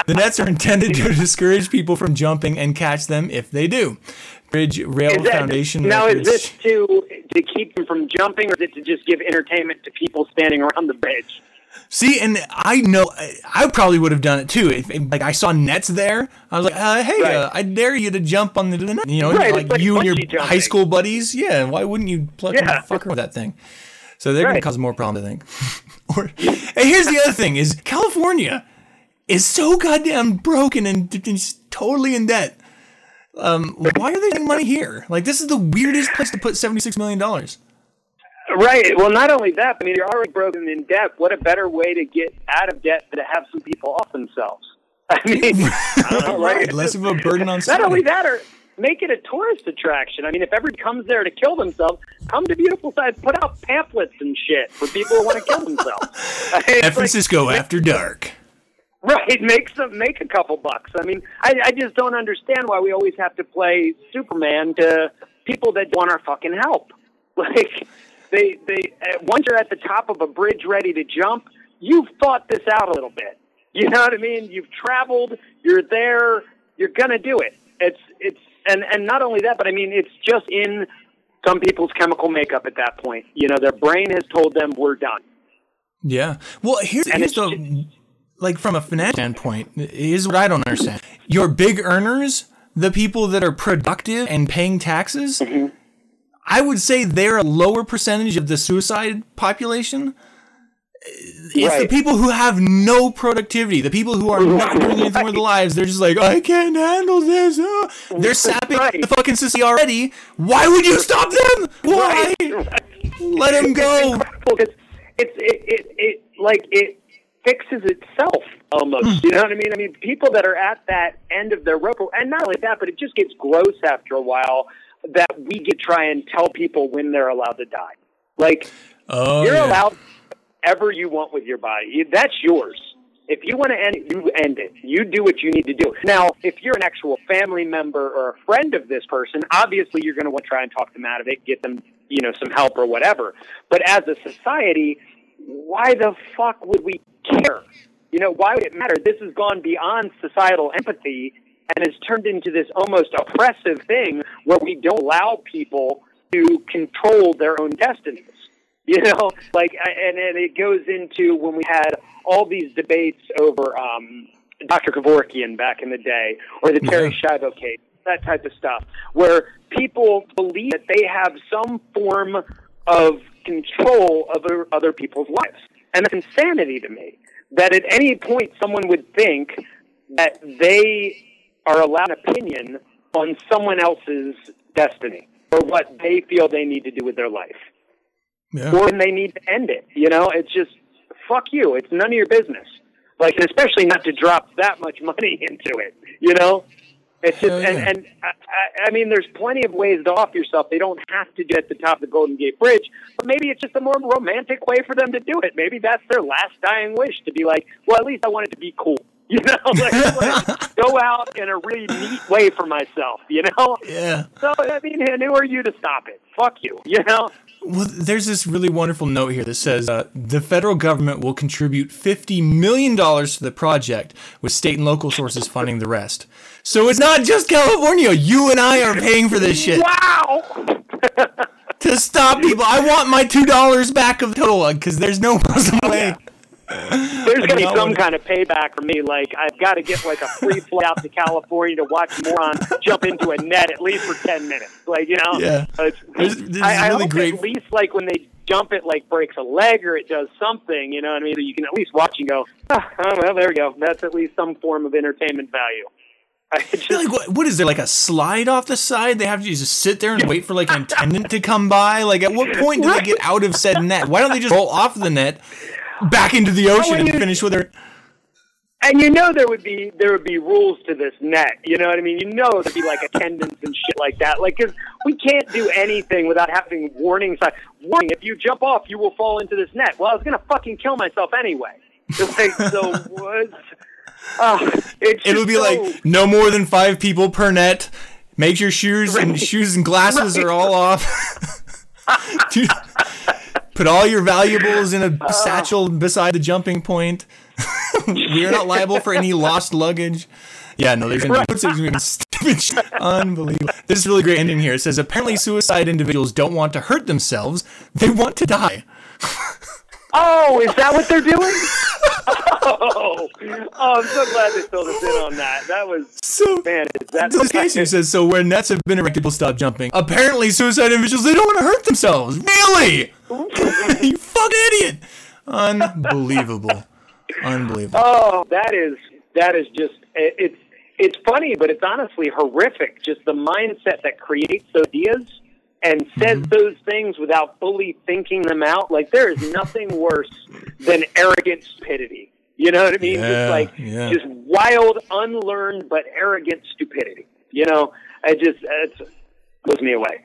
the nets are intended to discourage people from jumping and catch them if they do. Bridge Rail that- Foundation. now, is this to to keep them from jumping, or is it to just give entertainment to people standing around the bridge? See, and I know I- probably would have done it too. If, like I saw nets there, I was like, uh, "Hey, Right. uh, I dare you to jump on the, the net." You know, Right, like, like you and your jumping. high school buddies. Yeah, why wouldn't you pluck Yeah. with that thing? So they're gonna cause more problems, I think. or, and here's the other thing: is California is so goddamn broken and, and just totally in debt. Um, why are they getting money here? Like, this is the weirdest place to put seventy six million dollars. Right. Well, not only that, I mean, you're already broken in debt. What a better way to get out of debt than to have some people off themselves? I mean, I know, right? Right, less of a burden on society. Not only that, or make it a tourist attraction. I mean, if everybody comes there to kill themselves, come to beautiful sides, put out pamphlets and shit for people who want to kill themselves. San like- Francisco after dark. Right, make some, make a couple bucks. I mean, I, I just don't understand why we always have to play Superman to people that want our fucking help. Like, they, they, once you're at the top of a bridge ready to jump, you've thought this out a little bit. You know what I mean? You've traveled, you're there, you're gonna do it. It's, it's, and, and not only that, but I mean, it's just in some people's chemical makeup at that point. You know, their brain has told them we're done. Yeah. Well, here's, And here's it's the like from a financial standpoint. is what I don't understand. Your big earners, the people that are productive and paying taxes, Mm-hmm. I would say they're a lower percentage of the suicide population. It's the people who have no productivity, the people who are not doing anything with their lives. They're just like, I can't handle this. uh." They're sapping Right. the fucking sissy already. Why would you stop them? Why? Let them go. 'cause it's it, it it like it fixes itself almost. Hmm. You know what I mean? I mean, people that are at that end of their rope, and not only that, but it just gets gross after a while that we get try and tell people when they're allowed to die. Like Oh, you're yeah. allowed whatever you want with your body. That's yours. If you want to end it, you end it. You do what you need to do. Now, if you're an actual family member or a friend of this person, obviously you're going to want to try and talk them out of it, get them, you know, some help or whatever. But as a society, why the fuck would we care? You know, why would it matter? This has gone beyond societal empathy and has turned into this almost oppressive thing where we don't allow people to control their own destinies. You know, like, I- and, and it goes into when we had all these debates over um, Dr. Kevorkian back in the day, or the Terri Schiavo case, that type of stuff, where people believe that they have some form of control of other people's lives. And that's insanity to me. That at any point someone would think that they are allowed an opinion on someone else's destiny or what they feel they need to do with their life Yeah. or when they need to end it. You know, it's just fuck you. It's none of your business. Like, and especially not to drop that much money into it. You know, it's just Hell and and I, I- mean, there's plenty of ways to off yourself. They don't have to get the top of the Golden Gate Bridge, but maybe it's just a more romantic way for them to do it. Maybe that's their last dying wish to be like, well, at least I wanted to be cool. You know, like I wanted to go out in a really neat way for myself. You know, Yeah. so I mean, and who are you to stop it? Fuck you. You know. Well, there's this really wonderful note here that says uh, the federal government will contribute $50 million to the project, with state and local sources funding the rest. So it's not just California. You and I are paying for this shit Wow. to stop people. I want my $2 back of total because there's no possible way. There's gonna be some kind of payback for me. Like I've got to get like a free flight out to California to watch moron jump into a net at least for ten minutes. Like you know, Yeah. It's- There's- there's I, I really hope great- at least like when they jump, it like breaks a leg or it does something. You know what I mean? So you can at least watch and go, ah, oh, well, there we go. That's at least some form of entertainment value. I just, Like, what, what is there, like a slide off the side? They have to just sit there and wait for like an attendant to come by? Like, at what point do they get out of said net? Why don't they just roll off the net back into the ocean when and you- finish with her. And you know there would be there would be rules to this net. You know what I mean? You know there'd be like attendance and shit like that. Like, cause we can't do anything without having warning signs. Warning: if you jump off, you will fall into this net. Well, I was gonna fucking kill myself anyway. Like, so what? Uh, it's It'll be so- like no more than five people per net. Make sure shoes and shoes and glasses are all off. Dude, Put all your valuables in a oh. satchel beside the jumping point. we are not liable for any lost luggage. Yeah, no, there's gonna be, there's stupid shit. Unbelievable. This is a really great ending here. It says apparently suicide individuals don't want to hurt themselves; they want to die. Oh, is that what they're doing? oh, oh, I'm so glad they filled us in on that. That was So man. Is that this case here says so where nets have been erected, people stop jumping. Apparently, suicide individuals they don't want to hurt themselves. Really? you fucking idiot! Unbelievable. Unbelievable. Oh, that is that is just it's it's funny, but it's honestly horrific. Just the mindset that creates ideas and says mm-hmm. those things without fully thinking them out, like there is nothing worse than arrogant stupidity. You know what I mean? Yeah, just like yeah. just wild, unlearned but arrogant stupidity. You know, I just it blows me away.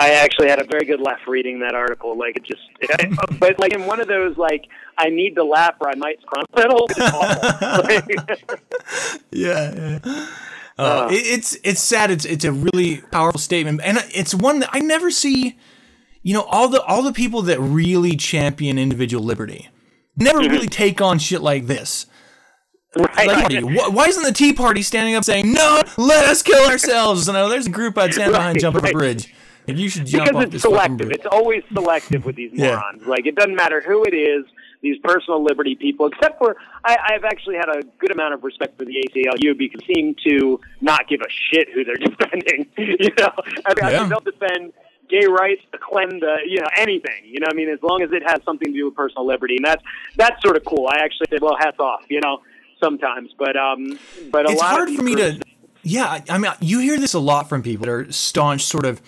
I actually had a very good laugh reading that article. Like it just, but like in one of those like I need to laugh or I might. Like, Yeah. yeah. Uh, it- it's it's sad. It's it's a really powerful statement, and it's one that I never see. You know, all the all the people that really champion individual liberty never really take on shit like this. right. Like, why, isn't the Tea Party standing up saying, "No, let us kill ourselves"? You know, there's a group I'd stand behind, Right, jump off a bridge. And you should jump because off it's this selective. It's always selective with these Yeah. morons. Like it doesn't matter who it is. These personal liberty people, except for I, I've actually had a good amount of respect for the ACLU because they seem to not give a shit who they're defending. you know, I mean, I Yeah. think they'll defend gay rights, the Klan, the you know anything. You know, what I mean, as long as it has something to do with personal liberty, and that's that's sort of cool. I actually said, well, hats off. You know, sometimes, but um, but a it's lot hard of for me to yeah I- i mean you hear this a lot from people that are staunch sort of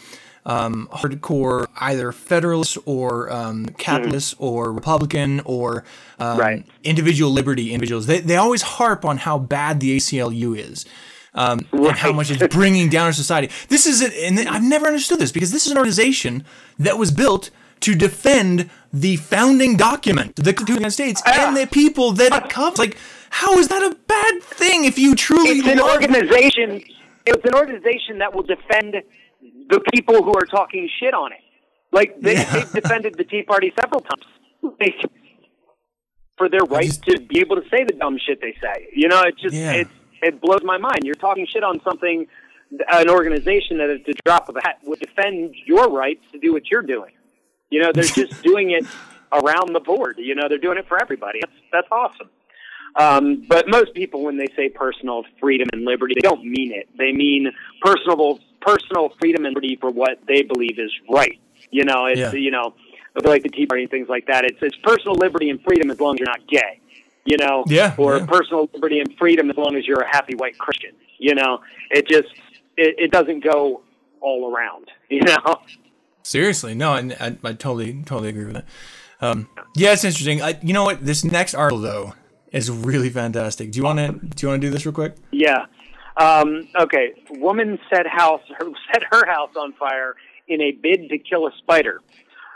um, hardcore either federalist or um, capitalist or republican or um, Right. individual liberty individuals they, they always harp on how bad the aclu is um, and how much it's bringing down our society this is an, and i've never understood this because this is an organization that was built to defend the founding document, the Constitution of the United States, and the people that it covers. Like, how is that a bad thing if you truly it's an organization. It's an organization that will defend the people who are talking shit on it. Like they, Yeah. they've defended the Tea Party several times They- for their right just- to be able to say the dumb shit they say. You know, it just Yeah. it it blows my mind. You're talking shit on something, an organization that at the drop of a hat would defend your rights to do what you're doing. You know, they're just doing it around the board. You know, they're doing it for everybody. That's that's awesome. Um, but most people, when they say personal freedom and liberty, they don't mean it. They mean personal personal freedom and liberty for what they believe is right. You know, it's Yeah. you know, like the Tea Party and things like that. It's it's personal liberty and freedom as long as you're not gay. You know, Yeah, or yeah. personal liberty and freedom as long as you're a happy white Christian. You know, it just it, it doesn't go all around. You know. Seriously, no, I, I, I totally, totally agree with that. Um, yeah, it's interesting. I, you know what? This next article though is really fantastic. Do you want to? Do you want to do this real quick? Yeah. Um, okay. Woman set house set her house on fire in a bid to kill a spider.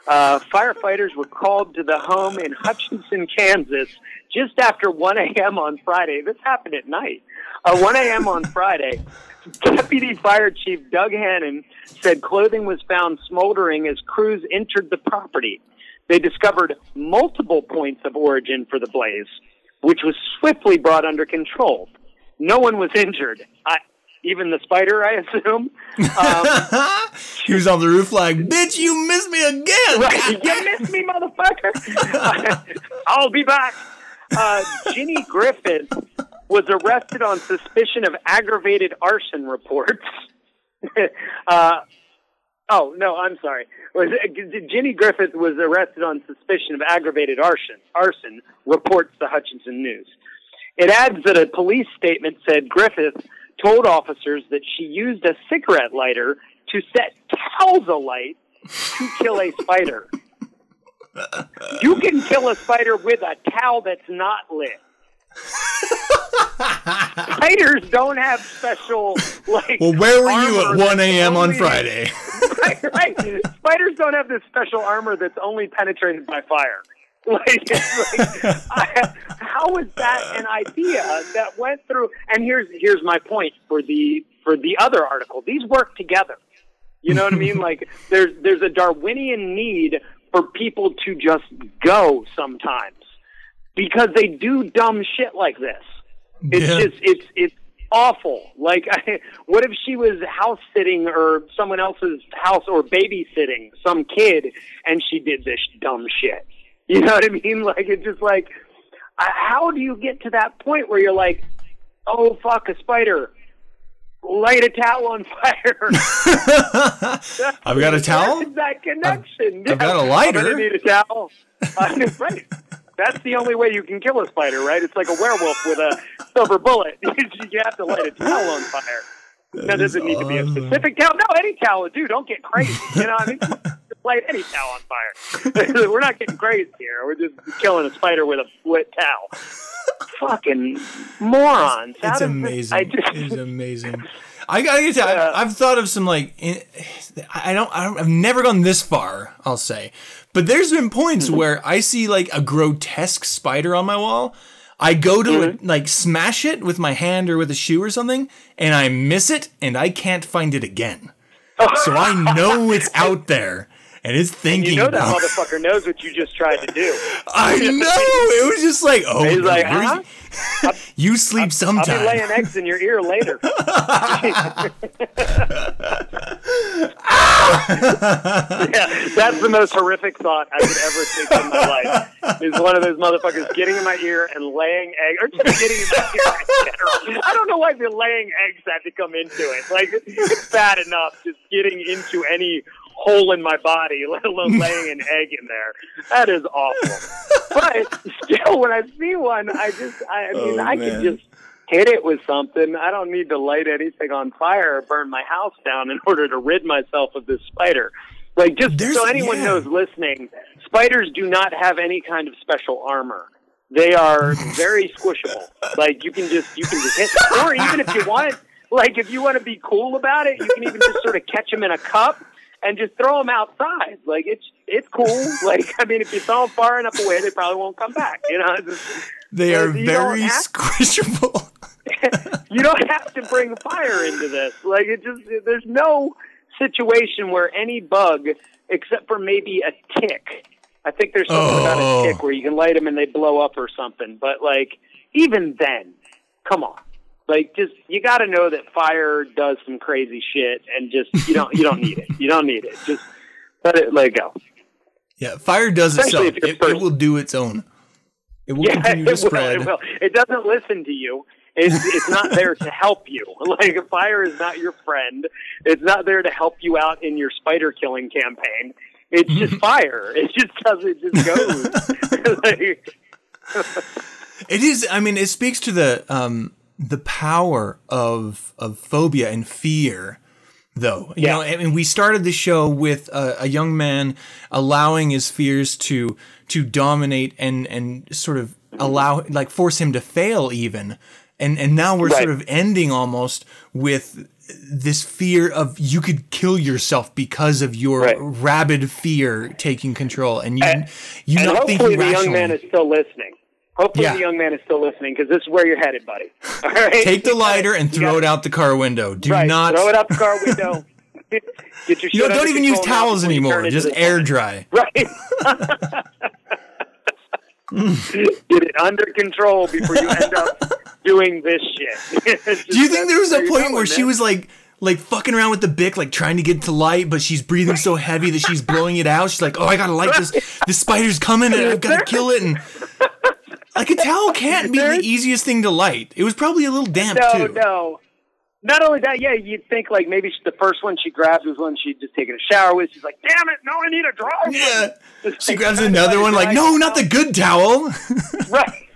Uh, firefighters were called to the home in Hutchinson, Kansas, just after 1 a.m. on Friday. This happened at night. Uh, 1 a.m. on Friday. Deputy Fire Chief Doug Hannon said clothing was found smoldering as crews entered the property. They discovered multiple points of origin for the blaze, which was swiftly brought under control. No one was injured. I, even the spider, I assume. Um, He was on the roof like, "Bitch, you missed me again." Right. You missed me, motherfucker. I'll be back. Uh, Ginny Griffith was arrested on suspicion of aggravated arson reports. uh, oh, no, I'm sorry. Was Ginny Griffith was arrested on suspicion of aggravated arson, arson, reports the Hutchinson News. It adds that a police statement said Griffith told officers that she used a cigarette lighter to set towels alight to kill a spider. You can kill a spider with a towel that's not lit. Spiders don't have special like. Well, where were you at 1 a.m. on Friday? right, right. Spiders don't have this special armor that's only penetrated by fire. Like, like I, how is that an idea that went through? And here's here's my point for the for the other article. These work together. You know what I mean? Like there's there's a Darwinian need for people to just go sometimes because they do dumb shit like this. It's Yeah. just it's it's awful. Like, I, what if she was house sitting or someone else's house or babysitting some kid and she did this dumb shit? You know what I mean? Like, it's just like, how do you get to that point where you're like, oh fuck, a spider, light a towel on fire? I've got a towel. That connection? I've got a lighter. gonna need a towel. Uh, right. That's the only way you can kill a spider, right? It's like a werewolf with a silver bullet. you have to light a towel on fire. That doesn't need to be a specific towel. No, any towel, dude. Don't get crazy. You know, what I mean, light any towel on fire. We're not getting crazy here. We're just killing a spider with a wet towel. Fucking morons. It's amazing. Just, it's amazing. I gotta get to. Uh, I've, I've thought of some like. I don't. I don't. I've never gone this far. I'll say, but there's been points Mm-hmm. where I see like a grotesque spider on my wall. I go to Mm-hmm. like smash it with my hand or with a shoe or something, and I miss it, and I can't find it again. so I know it's out there, and it's thinking. you know that about motherfucker knows what you just tried to do. I know. It was just like, oh, He's like, huh? you sleep sometimes. I'll sometime. be laying eggs in your ear later. yeah, that's the most horrific thought I could ever think in my life. Is one of those motherfuckers getting in my ear and laying eggs, or just getting in my ear in general. I don't know why the laying eggs had to come into it. Like it's bad enough just getting into any hole in my body, let alone laying an egg in there. That is awful. But still, when I see one, I just, I, I mean, Oh, I man. can just hit it with something. I don't need to light anything on fire or burn my house down in order to rid myself of this spider. Like, just There's- so anyone yeah. knows listening, spiders do not have any kind of special armor. They are very squishable. Like you can just you can just hit, them. or even if you want, like if you want to be cool about it, you can even just sort of catch them in a cup and just throw them outside. Like it's it's cool. Like I mean, if you throw them far enough away, they probably won't come back. You know, just- They uh, are very squishable. you don't have to bring fire into this. Like it just there's no situation where any bug, except for maybe a tick. I think there's something about Oh. a tick where you can light them and they blow up or something. But like even then, come on. Like just you got to know that fire does some crazy shit, and just you don't you don't need it. You don't need it. Just let it let it go. Yeah, fire does Especially itself. It, it will do its own. It will Yeah, continue it to will, spread. it will. It doesn't listen to you. It's, it's not there to help you. Like fire is not your friend. It's not there to help you out in your spider killing campaign. It's just fire. It just does. It just goes. like, It is. I mean, it speaks to the um the power of of phobia and fear. Though you Yeah. know, I mean, we started the show with a, a young man allowing his fears to to dominate and and sort of allow like force him to fail even, and and now we're Right. sort of ending almost with this fear of you could kill yourself because of your Right. rabid fear taking control, and you And- you and not hopefully thinking the young man is still listening. Hopefully Yeah. the young man is still listening because this is where you're headed, buddy. All right. Take the lighter and throw it out the car window. Do right, not. throw it out the car window. Get your You know, don't even use towels before you turn anymore. Just air woman. dry. Right. Get it under control before you end up doing this shit. Do you think there was a point going, where she was like, like fucking around with the bic, like trying to get to light, but she's breathing so heavy that she's blowing it out. She's like, "Oh, I gotta light this. This spider's coming, and I've gotta kill it." And like a towel can't be the easiest thing to light. It was probably a little damp No, too. no. Not only that, yeah, you'd think like maybe she, the first one she grabs was one she'd just taken a shower with. She's like, "Damn it, no, I need a dry one." Yeah. She grabs another one, like, no, not the good towel. right.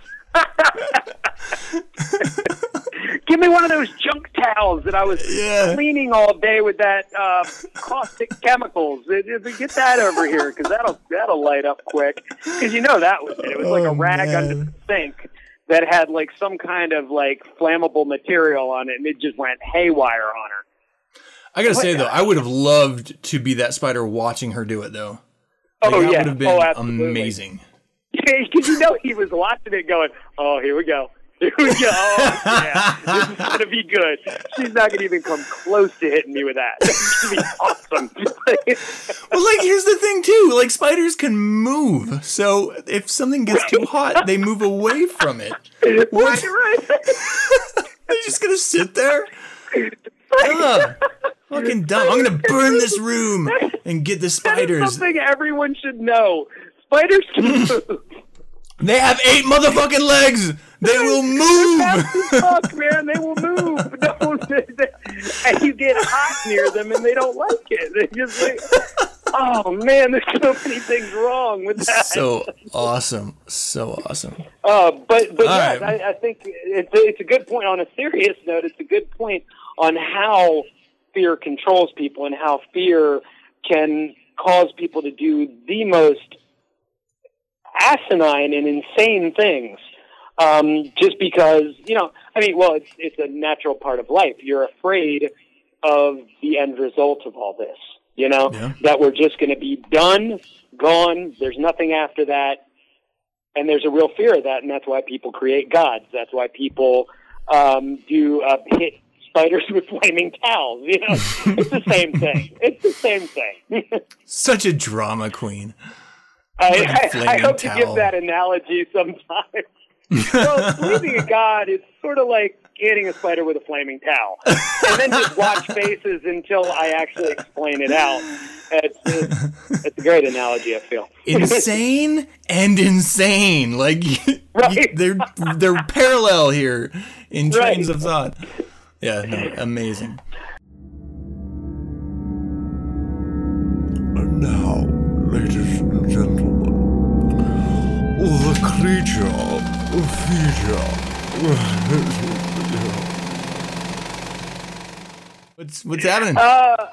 Give me one of those junk towels that I was Yeah. cleaning all day with that uh, caustic chemicals. Get that over here because that'll that'll light up quick. Because you know that was it. It was like Oh, a rag under the sink that had like some kind of like flammable material on it, and it just went haywire on her. I gotta What say though, I would have loved to be that spider watching her do it though. Like, Oh, that yeah. would have been Oh, absolutely. amazing. Because you know he was watching it, going, "Oh, here we go." Here we go. Oh, yeah. This is going to be good. She's not going to even come close to hitting me with that. It's going to be awesome. Well, like here's the thing too. Like spiders can move, so if something gets too hot, they move away from it. right, right. They're just gonna sit there. Ugh, fucking dumb. I'm gonna burn this room and get the spiders. That is spiders. something everyone should know. Spiders can move. They have eight motherfucking legs. They will move. Fuck, man. They will move. No, they, they- and you get hot near them, and they don't like it. They just like, oh man, there's so many things wrong with that. So awesome. So awesome. Uh, but but yes, right. I, I think it's a, it's a good point. On a serious note, it's a good point on how fear controls people and how fear can cause people to do the most asinine and insane things. Um, just because, you know, I mean, well, it's, it's a natural part of life. You're afraid of the end result of all this, you know, Yeah. that we're just going to be done, gone, there's nothing after that. And there's a real fear of that, and that's why people create gods. That's why people um, do uh, hit spiders with flaming towels. You know, it's the same thing. It's the same thing. Such a drama queen. I, Like a I, I flaming hope to give that analogy sometime. so believing in God is sort of like hitting a spider with a flaming towel, and then just watch faces until I actually explain it out. It's, it's, it's a great analogy, I feel. Insane and insane. Like Right. they're they're parallel here in Right. trains of thought. Yeah, no, amazing. And now, creature feature. What's what's happening? Uh,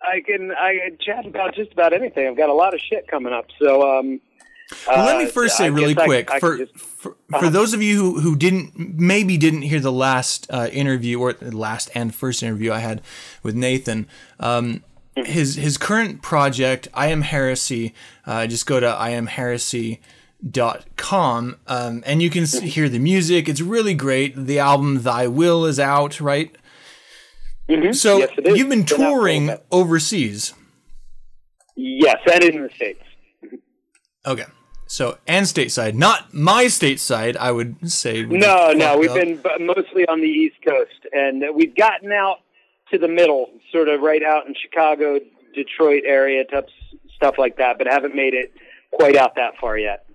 I can I can chat about just about anything. I've got a lot of shit coming up, so um. Well, let me uh, first say I really guess I- quick I for, just- for for those of you who, who didn't maybe didn't hear the last uh, interview or the last and first interview I had with Nathan. Um, his his current project, I Am Heresy. Uh, just go to iamheresy.com um, and you can hear the music. It's really great. The album Thy Will is out, right? So Mm-hmm. Yes, it is. you've been Been out for a touring overseas. Yes, and in the states. Okay. So and stateside, not my stateside, I would say. No, no, we've up. been mostly on the East Coast, and we've gotten out to the middle, sort of right out in Chicago, Detroit area, stuff like that, but haven't made it quite out that far yet.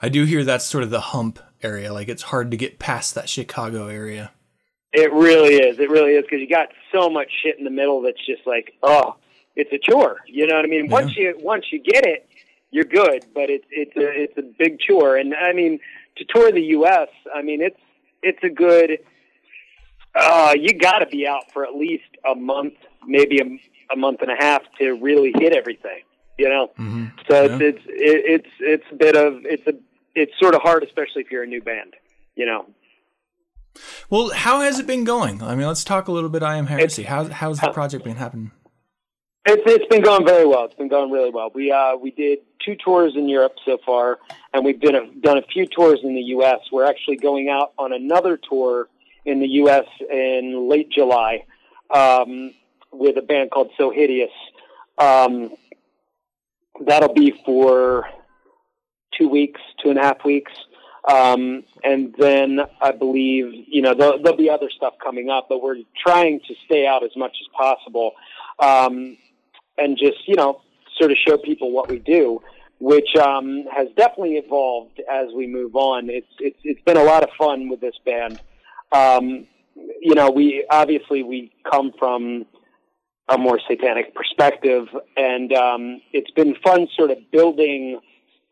I do hear that's sort of the hump area. Like it's hard to get past that Chicago area. It really is. It really is because you got so much shit in the middle that's just like, oh, it's a chore. You know what I mean? Once you once you get it, you're good. But it's it's a it's a big chore. And I mean, to tour the U.S., I mean, it's it's a good. Uh, you got to be out for at least a month, maybe a, a month and a half to really hit everything. You know, so it's it's it's it's a bit of it's a it's sort of hard, especially if you're a new band. You know. Well, how has it been going? I mean, let's talk a little bit. I Am Heresy. How's how's the project been happening? It's it's been going very well. It's been going really well. We uh we did two tours in Europe so far, and we've been a, done a few tours in the U.S. We're actually going out on another tour in the U.S. in late July um, with a band called So Hideous. Um, that'll be for two weeks, two and a half weeks. Um, and then I believe, you know, there'll, there'll be other stuff coming up, but we're trying to stay out as much as possible. Um, and just, you know, sort of show people what we do, which, um, has definitely evolved as we move on. It's, it's, it's been a lot of fun with this band. Um, you know, we, obviously we come from, a more satanic perspective. And um, it's been fun sort of building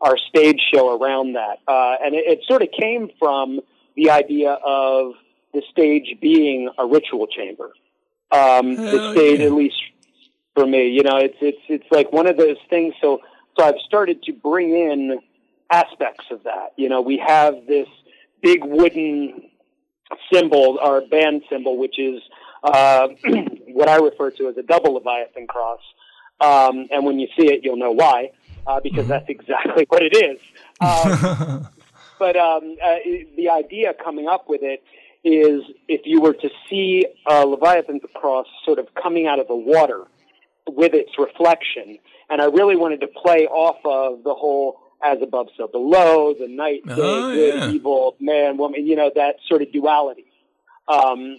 our stage show around that. Uh, and it, it sort of came from the idea of the stage being a ritual chamber. Um, the stage, yeah. at least for me, you know, it's, it's, it's like one of those things. So, so I've started to bring in aspects of that. You know, we have this big wooden symbol, our band symbol, which is uh, what I refer to as a double Leviathan cross. Um, and when you see it, you'll know why, uh, because that's exactly what it is. Um, but um, uh, the idea coming up with it is if you were to see a Leviathan cross sort of coming out of the water with its reflection, and I really wanted to play off of the whole as above, so below, the night, day, Oh, good, yeah. evil, man, woman, you know, that sort of duality. Um,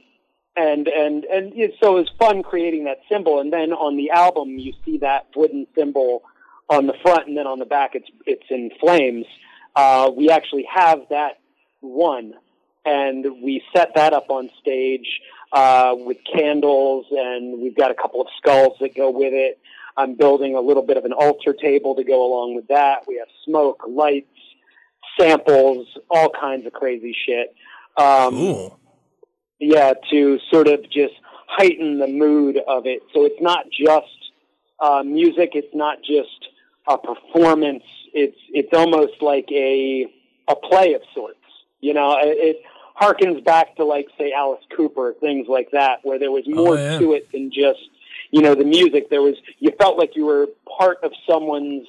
and, and, and it, so it was fun creating that symbol. And then on the album, you see that wooden symbol on the front and then on the back, it's, it's in flames. Uh, we actually have that one and we set that up on stage, uh, with candles and we've got a couple of skulls that go with it. I'm building a little bit of an altar table to go along with that. We have smoke, lights, samples, all kinds of crazy shit. Um, cool. Yeah, to sort of just heighten the mood of it. So it's not just uh, music. It's not just a performance. It's it's almost like a a play of sorts. You know, it, it harkens back to like say Alice Cooper, things like that, where there was more yeah. to it than just you know the music. There was you felt like you were part of someone's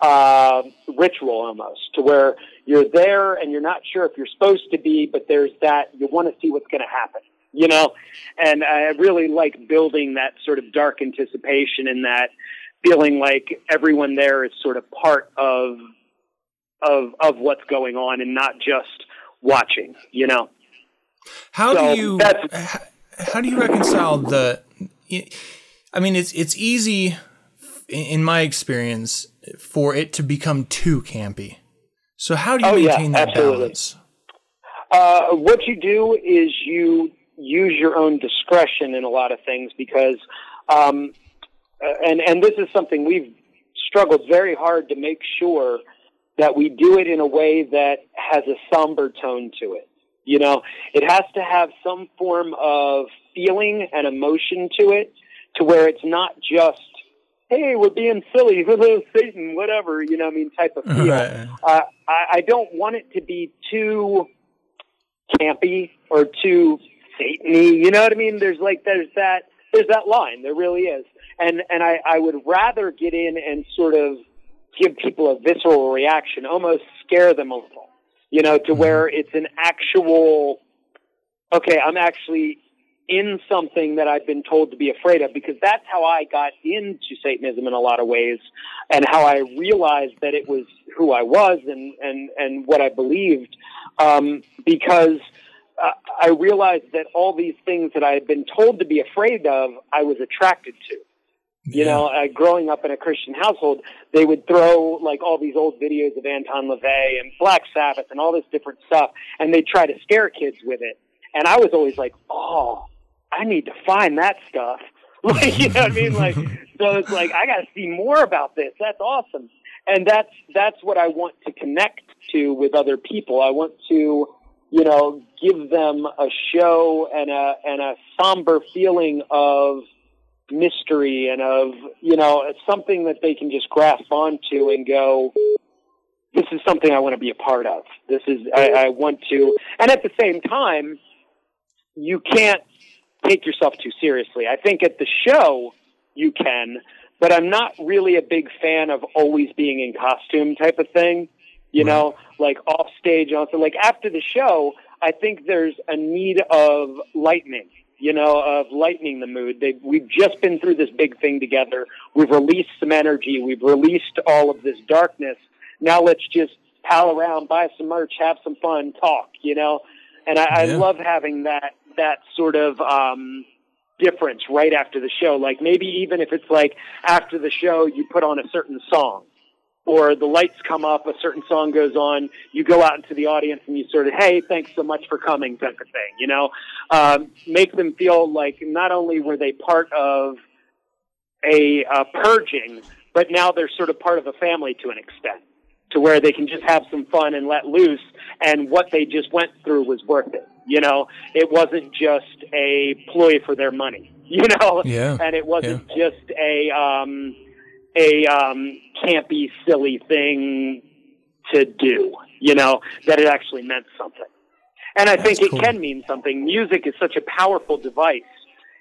uh, ritual almost, to where you're there and you're not sure if you're supposed to be, but there's that you want to see what's going to happen. You know, and I really like building that sort of dark anticipation and that feeling like everyone there is sort of part of of of what's going on and not just watching. You know. How So do you that's- how do you reconcile the? I mean, it's it's easy, in my experience, for it to become too campy. So how do you Oh, yeah, maintain that absolutely. balance? Uh, what you do is you use your own discretion in a lot of things because, um, and and this is something we've struggled very hard to make sure that we do it in a way that has a somber tone to it. You know, it has to have some form of feeling and emotion to it, to where it's not just, hey, we're being silly, Satan, whatever, you know, what I mean, type of feel. Right. Uh, I, I don't want it to be too campy or too satany. You know what I mean? There's like there's that there's that line. There really is. And and I, I would rather get in and sort of give people a visceral reaction, almost scare them a little. You know, to where it's an actual okay, I'm actually in something that I've been told to be afraid of because that's how I got into Satanism in a lot of ways and how I realized that it was who I was and, and, and what I believed. Um, because uh, I realized that all these things that I had been told to be afraid of, I was attracted to. You know, uh, growing up in a Christian household, they would throw like all these old videos of Anton LaVey and Black Sabbath and all this different stuff, and they'd try to scare kids with it. And I was always like, oh, I need to find that stuff. Like, you know what I mean? Like, so it's like, I got to see more about this. That's awesome. And that's, that's what I want to connect to with other people. I want to, you know, give them a show and a, and a somber feeling of mystery and of, you know, something that they can just grasp onto and go, this is something I want to be a part of. This is, I, I want to, and at the same time, you can't take yourself too seriously. I think at the show you can, but I'm not really a big fan of always being in costume type of thing. You know, like off stage, also like after the show, I think there's a need of lightning. You know, of lightening the mood. They, we've just been through this big thing together. We've released some energy. We've released all of this darkness. Now let's just pal around, buy some merch, have some fun, talk. You know, and I, I love having that that sort of um, difference right after the show. Like maybe even if it's like after the show, you put on a certain song, or the lights come up, a certain song goes on, you go out into the audience and you sort of, hey, thanks so much for coming, type of thing. You know, um, make them feel like not only were they part of a uh, purging, but now they're sort of part of a family to an extent, to where they can just have some fun and let loose, and what they just went through was worth it. You know, it wasn't just a ploy for their money. You know, Yeah, and it wasn't just a um, a um, campy, silly thing to do. You know, that it actually meant something. And I think it cool. can mean something. Music is such a powerful device.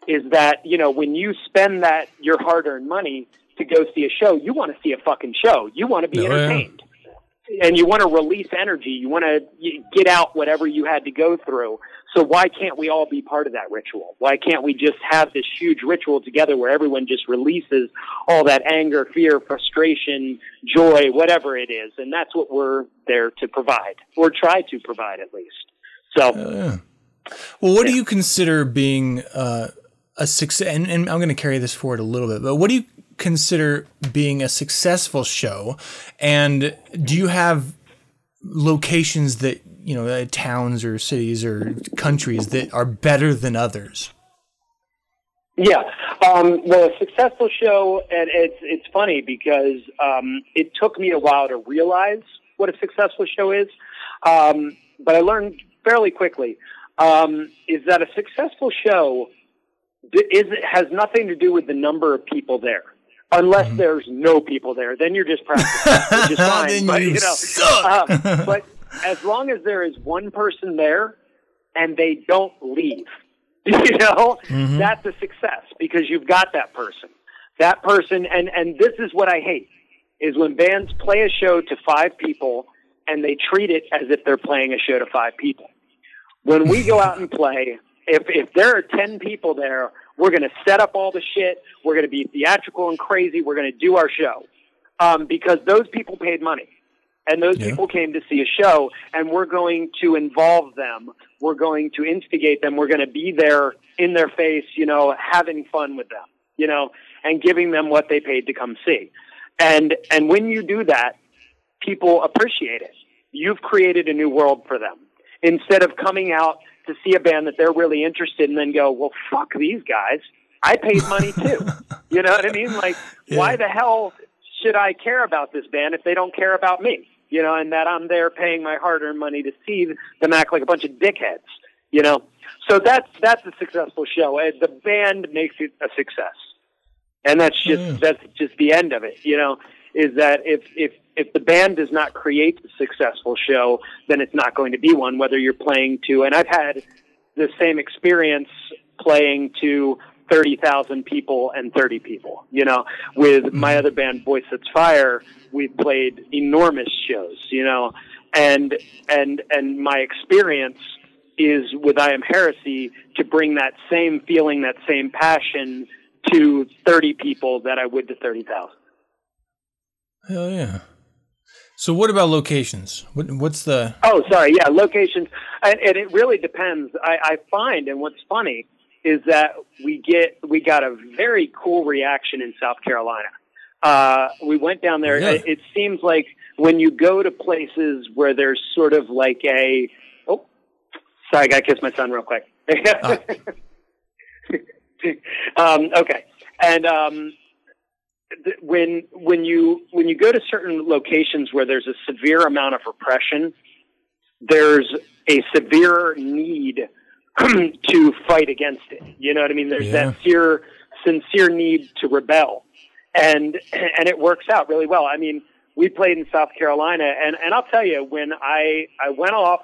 Is that you know when you spend that your hard-earned money to go see a show, you want to see a fucking show. You want to be Oh, yeah. And you want to release energy. You want to get out whatever you had to go through. So why can't we all be part of that ritual? Why can't we just have this huge ritual together where everyone just releases all that anger, fear, frustration, joy, whatever it is? And that's what we're there to provide, or try to provide at least. So. Yeah. Well, what do you consider being uh, a success? And, and I'm going to carry this forward a little bit, but what do you consider being a successful show? And do you have locations that you know, uh, towns or cities or countries that are better than others? Yeah. Um, well, a successful show, and it's it's funny because um, it took me a while to realize what a successful show is, um, but I learned fairly quickly. um, is that a successful show is has nothing to do with the number of people there. Unless there's no people there, then you're just practicing, which is fine. Then but you you know, suck. uh, but as long as there is one person there and they don't leave, you know, that's a success because you've got that person. That person, and and this is what I hate is when bands play a show to five people and they treat it as if they're playing a show to five people. When we go out and play, if if there are ten people there, we're going to set up all the shit. We're going to be theatrical and crazy. We're going to do our show um, because those people paid money and those Yeah. people came to see a show, and we're going to involve them. We're going to instigate them. We're going to be there in their face, you know, having fun with them, you know, and giving them what they paid to come see. And and when you do that, people appreciate it. You've created a new world for them instead of coming out to see a band that they're really interested in and then go, well, fuck these guys. I paid money too. you know what I mean? Like, why the hell should I care about this band if they don't care about me? You know, and that I'm there paying my hard-earned money to see them act like a bunch of dickheads. You know, so that's that's a successful show. And the band makes it a success, and that's just mm. that's just the end of it. You know, is that if if if the band does not create a successful show, then it's not going to be one. Whether you're playing to, and I've had the same experience playing to 30,000 people and 30 people. You know, with mm-hmm. my other band, Boysetsfire, we've played enormous shows, you know, and, and, and my experience is with I Am Heresy to bring that same feeling, that same passion to 30 people that I would to 30,000. Hell yeah. So what about locations? What, what's the Oh, sorry. Yeah, locations, and, and it really depends. I, I find, and what's funny is that we get we got a very cool reaction in South Carolina. Uh, we went down there. Really? It, it seems like when you go to places where there's sort of like a oh, sorry, I got to kiss my son real quick. um, okay, and um, when when you when you go to certain locations where there's a severe amount of repression, there's a severe need to fight against it. You know what I mean? There's Yeah. that sincere sincere need to rebel, and and it works out really well. I mean, we played in South Carolina, and and I'll tell you when I I went off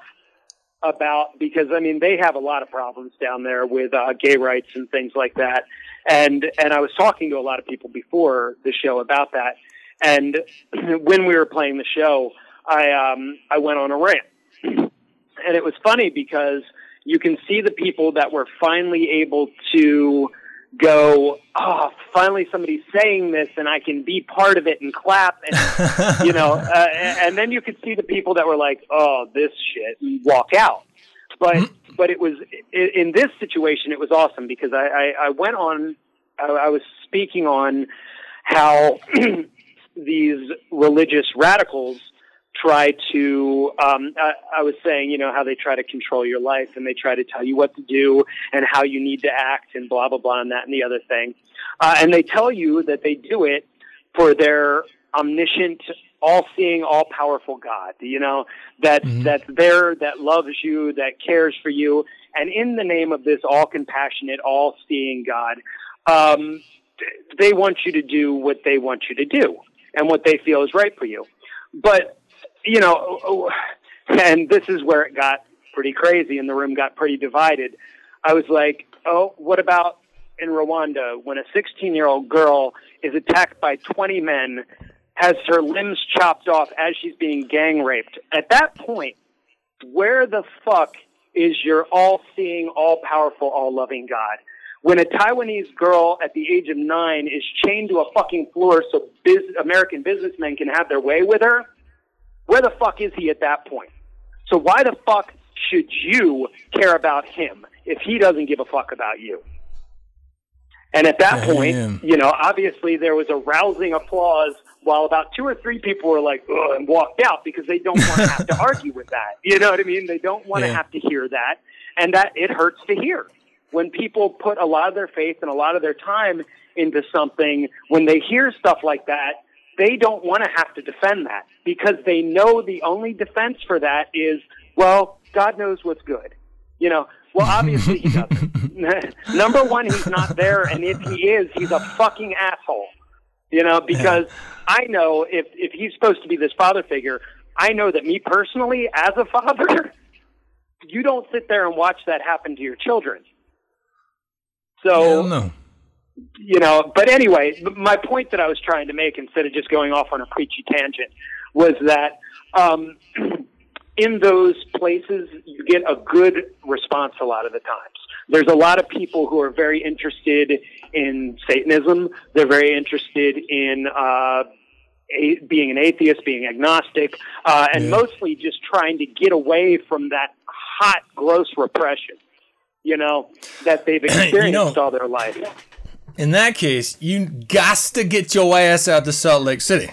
about because I mean they have a lot of problems down there with uh, gay rights and things like that, and and I was talking to a lot of people before the show about that, and when we were playing the show, I um I went on a rant, and it was funny because you can see the people that were finally able to go, oh, finally somebody's saying this and I can be part of it and clap and, you know, uh, and, and then you could see the people that were like, oh, this shit and walk out. But, but it was, in this situation, it was awesome because I, I, I went on, I, I was speaking on how these religious radicals try to um, I, I was saying you know how they try to control your life and they try to tell you what to do and how you need to act and blah blah blah and that and the other thing. Uh, and they tell you that they do it for their omniscient all-seeing all-powerful god you know that that's there that loves you that cares for you. And in the name of this all-compassionate all-seeing god um, they want you to do what they want you to do and what they feel is right for you. But you know, and this is where it got pretty crazy and the room got pretty divided. I was like, oh, what about in Rwanda when a 16 year old girl is attacked by 20 men, has her limbs chopped off as she's being gang raped? At that point, where the fuck is your all seeing, all powerful, all loving God? When a Taiwanese girl at the age of nine is chained to a fucking floor so biz- American businessmen can have their way with her, where the fuck is he at that point? So why the fuck should you care about him if he doesn't give a fuck about you? And at that point, you know, obviously there was a rousing applause while about two or three people were like, Ugh, and walked out because they don't want to have to argue with that. You know what I mean? They don't want to Yeah. have to hear that. And that it hurts to hear. When people put a lot of their faith and a lot of their time into something, when they hear stuff like that, they don't want to have to defend that because they know the only defense for that is, well, God knows what's good. You know, Well, obviously he doesn't. Number one, he's not there, and if he is, he's a fucking asshole. You know, because I know if if he's supposed to be this father figure, I know that me personally, as a father, you don't sit there and watch that happen to your children. So no. you know, but anyway, my point that I was trying to make instead of just going off on a preachy tangent was that um, in those places you get a good response a lot of the times. There's a lot of people who are very interested in Satanism. They're very interested in uh, a, being an atheist, being agnostic, uh, and Yeah. mostly just trying to get away from that hot, gross repression. You know that they've experienced all their life. In that case, you got to get your ass out to Salt Lake City.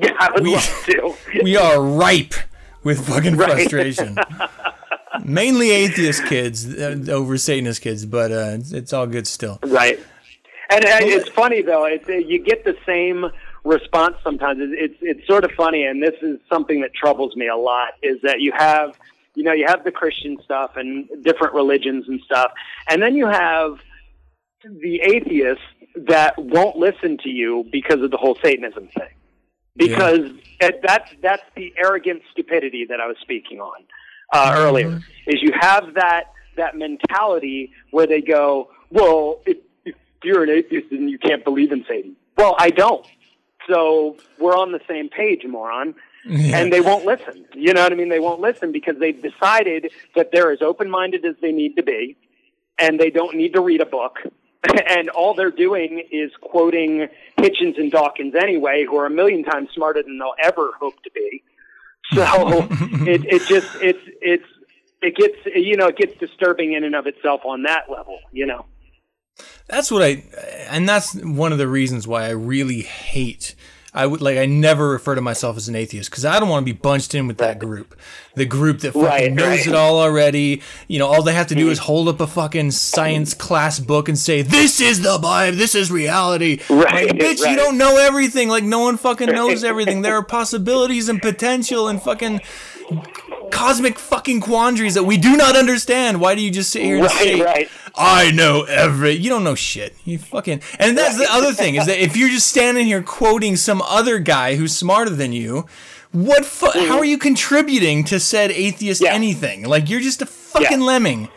Yeah, I would We- love to. We are ripe with fucking Right. frustration. Mainly atheist kids uh, over Satanist kids, but uh, it's, it's all good still. Right. And, and it's funny though. It's, uh, you get the same response sometimes. It's, it's it's sort of funny, and this is something that troubles me a lot. Is that you have you know you have the Christian stuff and different religions and stuff, and then you have the atheists that won't listen to you because of the whole Satanism thing. Because it- that's that's the arrogant stupidity that I was speaking on uh, earlier. Is you have that that mentality where they go, well, if, if you're an atheist and you can't believe in Satan. Well, I don't. So we're on the same page, moron. And they won't listen. You know what I mean? They won't listen because they've decided that they're as open minded as they need to be, and they don't need to read a book. And all they're doing is quoting Hitchens and Dawkins anyway, who are a million times smarter than they'll ever hope to be. So it it just it's it's it gets you know it gets disturbing in and of itself on that level. You know. That's what I, and that's one of the reasons why I really hate. I would like I never refer to myself as an atheist because I don't want to be bunched in with that group, the group that fucking Right, knows right. it all already. You know, all they have to do is mm-hmm. hold up a fucking science class book and say, "This is the Bible. This is reality." Right, like, bitch, you don't know everything. Like no one fucking knows everything. There are possibilities and potential and fucking cosmic fucking quandaries that we do not understand. Why do you just sit here and Right, say, right. I know every. You don't know shit. You fucking. And that's the other thing is that if you're just standing here quoting some other guy who's smarter than you, what? Fu- mm-hmm. How are you contributing to said atheist Yeah. anything? Like you're just a fucking Yeah. lemming.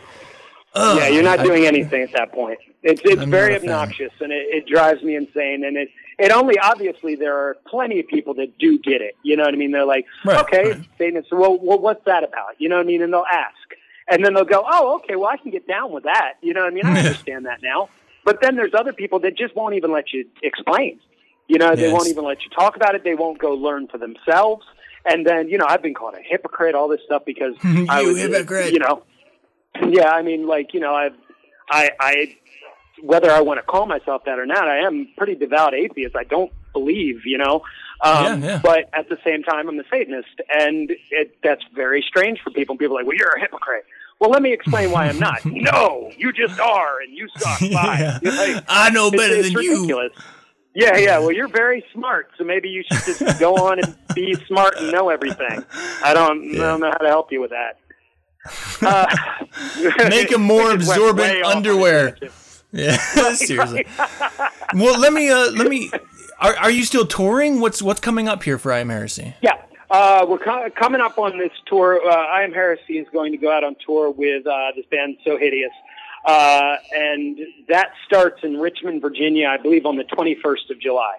yeah, you're not doing anything at that point. It's it's I'm very not a fan. obnoxious and it, it drives me insane. And it it only obviously there are plenty of people that do get it. You know what I mean? They're like, Right, okay, right. Satanist. Well, well, what's that about? You know what I mean? And they'll ask, and then they'll go, oh, okay, well, I can get down with that. You know what I mean? I understand that now. But then there's other people that just won't even let you explain. You know, they Yes. won't even let you talk about it. They won't go learn for themselves. And then, you know, I've been called a hypocrite, all this stuff because I You was, hypocrite. you know, yeah, I mean, like you know, I've, I, I, whether I want to call myself that or not, I am pretty devout atheist. I don't believe, you know, um, Yeah, yeah. but at the same time, I'm a Satanist, and it, that's very strange for people. People are like, well, you're a hypocrite. Well, let me explain why I'm not. no, you just are, and you suck. Bye. Yeah. Like, I know it's, better it's than you. ridiculous. Yeah, yeah. Well, you're very smart, so maybe you should just go on and be smart and know everything. I don't, I don't know how to help you with that. Uh, Make a more we just went absorbent underwear. Yeah, seriously. well, let me. Uh, let me. Are, are you still touring? What's what's coming up here for I Am Heresy? Yeah, uh, we're co- coming up on this tour. Uh, I Am Heresy is going to go out on tour with uh, this band So Hideous, uh, and that starts in Richmond, Virginia, I believe, on the 21st of July.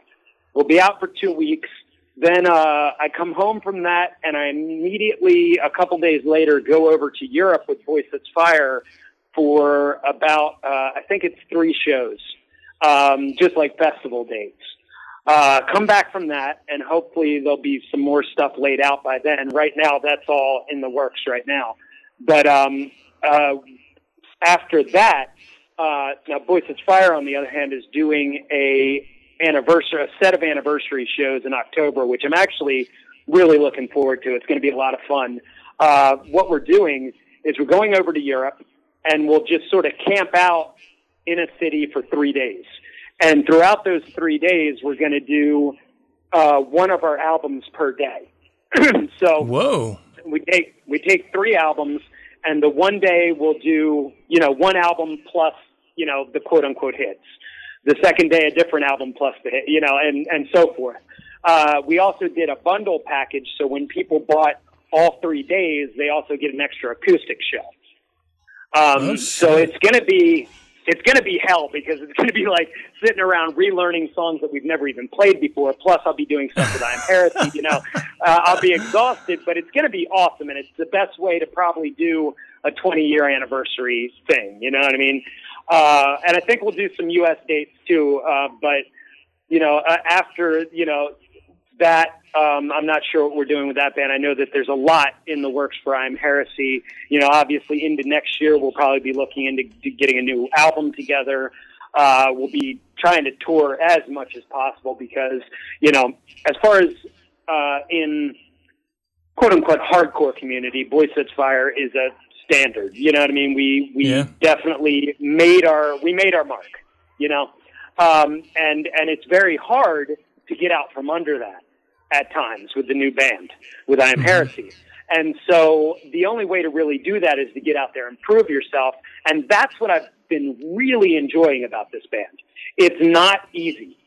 We'll be out for two weeks. Then uh, I come home from that, and I immediately, a couple days later, go over to Europe with Boysetsfire for about, uh, I think it's three shows, um, just like festival dates uh, come back from that, and hopefully there'll be some more stuff laid out by then. Right now, that's all in the works right now. But um, uh, after that, uh, now Boysetsfire, on the other hand, is doing a anniversary, a set of anniversary shows in October, which I'm actually really looking forward to. It's going to be a lot of fun. Uh, what we're doing is we're going over to Europe, and we'll just sort of camp out in a city for three days. And throughout those three days, we're going to do uh, one of our albums per day. so Whoa. we take we take three albums and the one day we'll do you know one album plus you know the quote unquote hits. The second day a different album plus the hit, you know, and and so forth. Uh, we also did a bundle package, so when people bought all three days, they also get an extra acoustic show. Um, Oh, so it's going to be it's going to be hell because it's going to be like sitting around relearning songs that we've never even played before. Plus, I'll be doing stuff with I Am Heresy. You know, uh, I'll be exhausted, but it's going to be awesome, and it's the best way to probably do a 20 year anniversary thing. You know what I mean? Uh, and I think we'll do some U.S. dates too. Uh, but you know, uh, after you know that um, I'm not sure what we're doing with that band. I know that there's a lot in the works for I'm Heresy. You know, obviously into next year we'll probably be looking into getting a new album together. Uh, we'll be trying to tour as much as possible because you know, as far as uh, in quote unquote hardcore community, Boy Sets Fire is a standard. You know what I mean? We we Yeah. definitely made our we made our mark. You know, um, and and it's very hard to get out from under that at times with the new band with I Am Heresy. And so the only way to really do that is to get out there and prove yourself. And that's what I've been really enjoying about this band. It's not easy.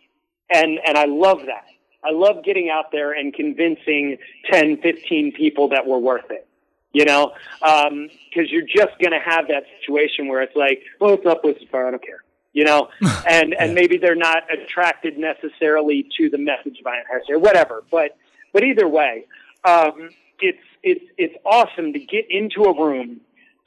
And, and I love that. I love getting out there and convincing 10, 15 people that we're worth it. You know, um, cause you're just going to have that situation where it's like, well, it's not Boysetsfire. I don't care. You know, and, and maybe they're not attracted necessarily to the message of I Am Heresy or whatever. But, but either way, um, it's, it's, it's awesome to get into a room,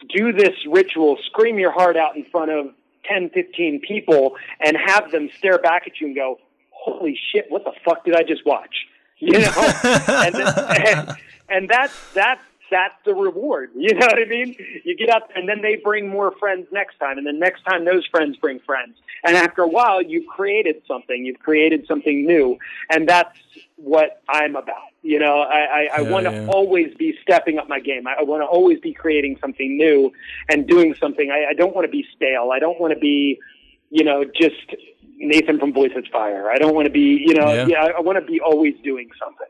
do this ritual, scream your heart out in front of 10, 15 people and have them stare back at you and go, holy shit, what the fuck did I just watch? You know, and, and, and that's, that's, that's the reward. You know what I mean? You get up and then they bring more friends next time. And then next time those friends bring friends. And after a while, you've created something. You've created something new. And that's what I'm about. You know, I, I, I want to yeah. always be stepping up my game. I, I want to always be creating something new and doing something. I, I don't want to be stale. I don't want to be, you know, just Nathan from Boysetsfire. I don't want to be, you know, Yeah. yeah, I, I want to be always doing something.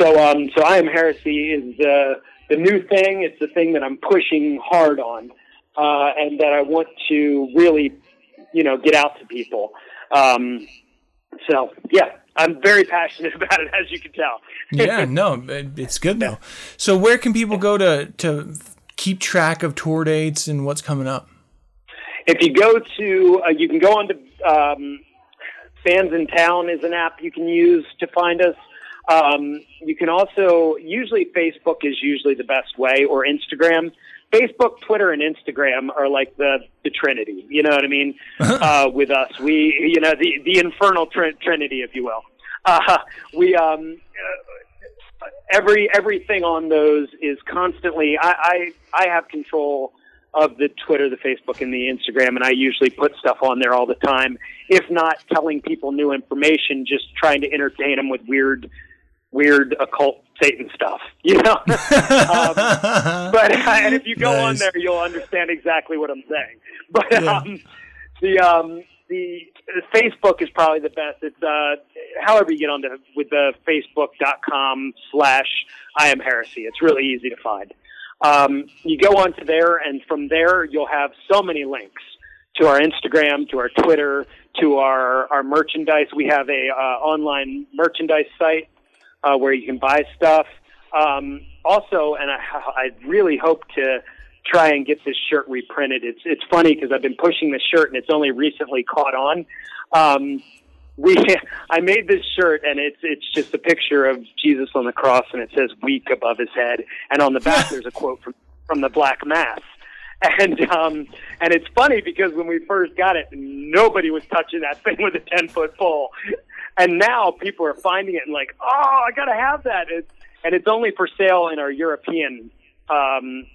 So, um, so I am heresy is the the new thing. It's the thing that I'm pushing hard on, uh, and that I want to really, you know, get out to people. Um, so, yeah, I'm very passionate about it, as you can tell. yeah, no, it- it's good though. So where can people go to to keep track of tour dates and what's coming up? If you go to, uh, you can go on to um, Bandsintown is an app you can use to find us. Um, you can also, usually Facebook is usually the best way, or Instagram. Facebook, Twitter, and Instagram are like the, the Trinity. You know what I mean? uh, with us, we, you know, the the infernal tr- Trinity, if you will. Uh, we um, uh, every everything on those is constantly. I, I I have control of the Twitter, the Facebook, and the Instagram, and I usually put stuff on there all the time. If not telling people new information, just trying to entertain them with weird, weird occult Satan stuff. You know. um, but and if you go on there, you'll understand exactly what I'm saying. But Yeah. um, the um, the the Facebook is probably the best. It's uh, however you get onto with the Facebook.com slash I am heresy. It's really easy to find. Um, you go onto there, and from there you'll have so many links to our Instagram, to our Twitter, to our our merchandise. We have a uh, online merchandise site uh, where you can buy stuff. Um, also, and I, I really hope to try and get this shirt reprinted. It's it's funny because I've been pushing this shirt and it's only recently caught on. Um, we I made this shirt and it's it's just a picture of Jesus on the cross and it says weak above his head and on the back there's a quote from from the Black Mass. And um and it's funny because when we first got it, nobody was touching that thing with a ten foot pole, and now people are finding it and like, oh, I gotta have that. It's, and it's only for sale in our European um,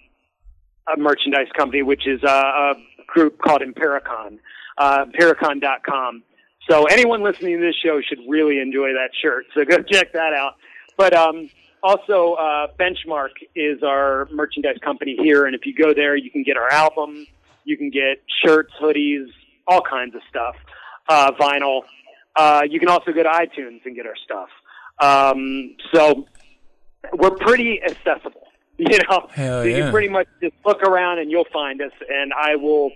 uh, merchandise company, which is uh, a group called Impericon, uh, Impericon.com. So anyone listening to this show should really enjoy that shirt. So go check that out. But um, also, uh, Benchmark is our merchandise company here, and if you go there, you can get our album, you can get shirts, hoodies, all kinds of stuff, uh, vinyl. Uh, you can also go to iTunes and get our stuff. Um, so we're pretty accessible. You know, Hell so you yeah. can pretty much just look around and you'll find us, and I will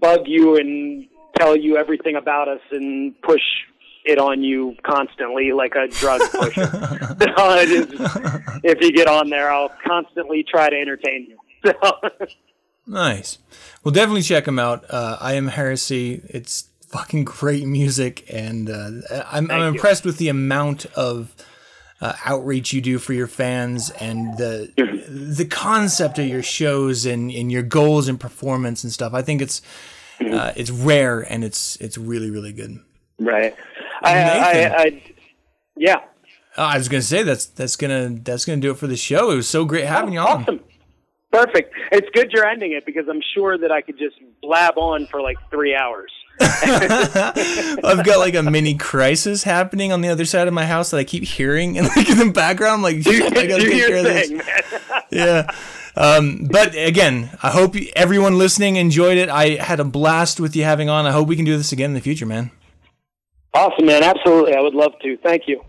bug you and tell you everything about us and push it on you constantly like a drug pusher. if you get on there, I'll constantly try to entertain you. So, Nice. Well, definitely check them out. Uh, I am Heresy. It's fucking great music, and uh, I'm, I'm impressed with the amount of uh, outreach you do for your fans and the the concept of your shows and, and your goals and performance and stuff. I think it's uh, it's rare and it's it's really really good. right. I, I, I, yeah. Oh, I was gonna say that's that's gonna that's gonna do it for the show. It was so great having you on. Awesome. Perfect. It's good you're ending it because I'm sure that I could just blab on for like three hours. I've got like a mini crisis happening on the other side of my house that I keep hearing and like in the background. I'm like, I gotta take care of this. thing. Yeah. Um, but again, I hope everyone listening enjoyed it. I had a blast with you having on. I hope we can do this again in the future, man. Awesome, man. Absolutely. I would love to. Thank you.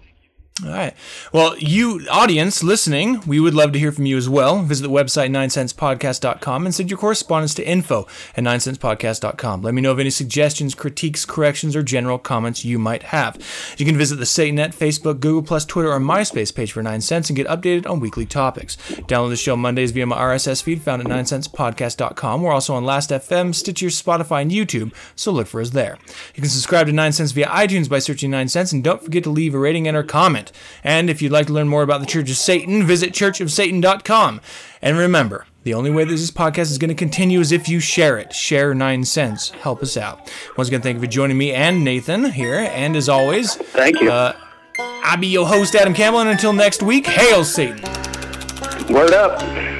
All right. Well, you audience listening, we would love to hear from you as well. Visit the website 9sensepodcast.com and send your correspondence to info at 9sensepodcast.com. Let me know of any suggestions, critiques, corrections, or general comments you might have. You can visit the Satanet, Facebook, Google Plus, Twitter, or MySpace page for 9sense and get updated on weekly topics. Download the show Mondays via my RSS feed found at 9sensepodcast.com. We're also on Last.fm, Stitcher, Spotify, and YouTube, so look for us there. You can subscribe to 9sense via iTunes by searching 9sense, and don't forget to leave a rating and or comment. And if you'd like to learn more about the Church of Satan, visit churchofsatan.com. And remember, the only way that this podcast is going to continue is if you share it. Share 9sense. Help us out. Once again, thank you for joining me and Nathan here. And as always, Thank you. uh, I'll be your host, Adam Campbell. And until next week, hail Satan. Word up.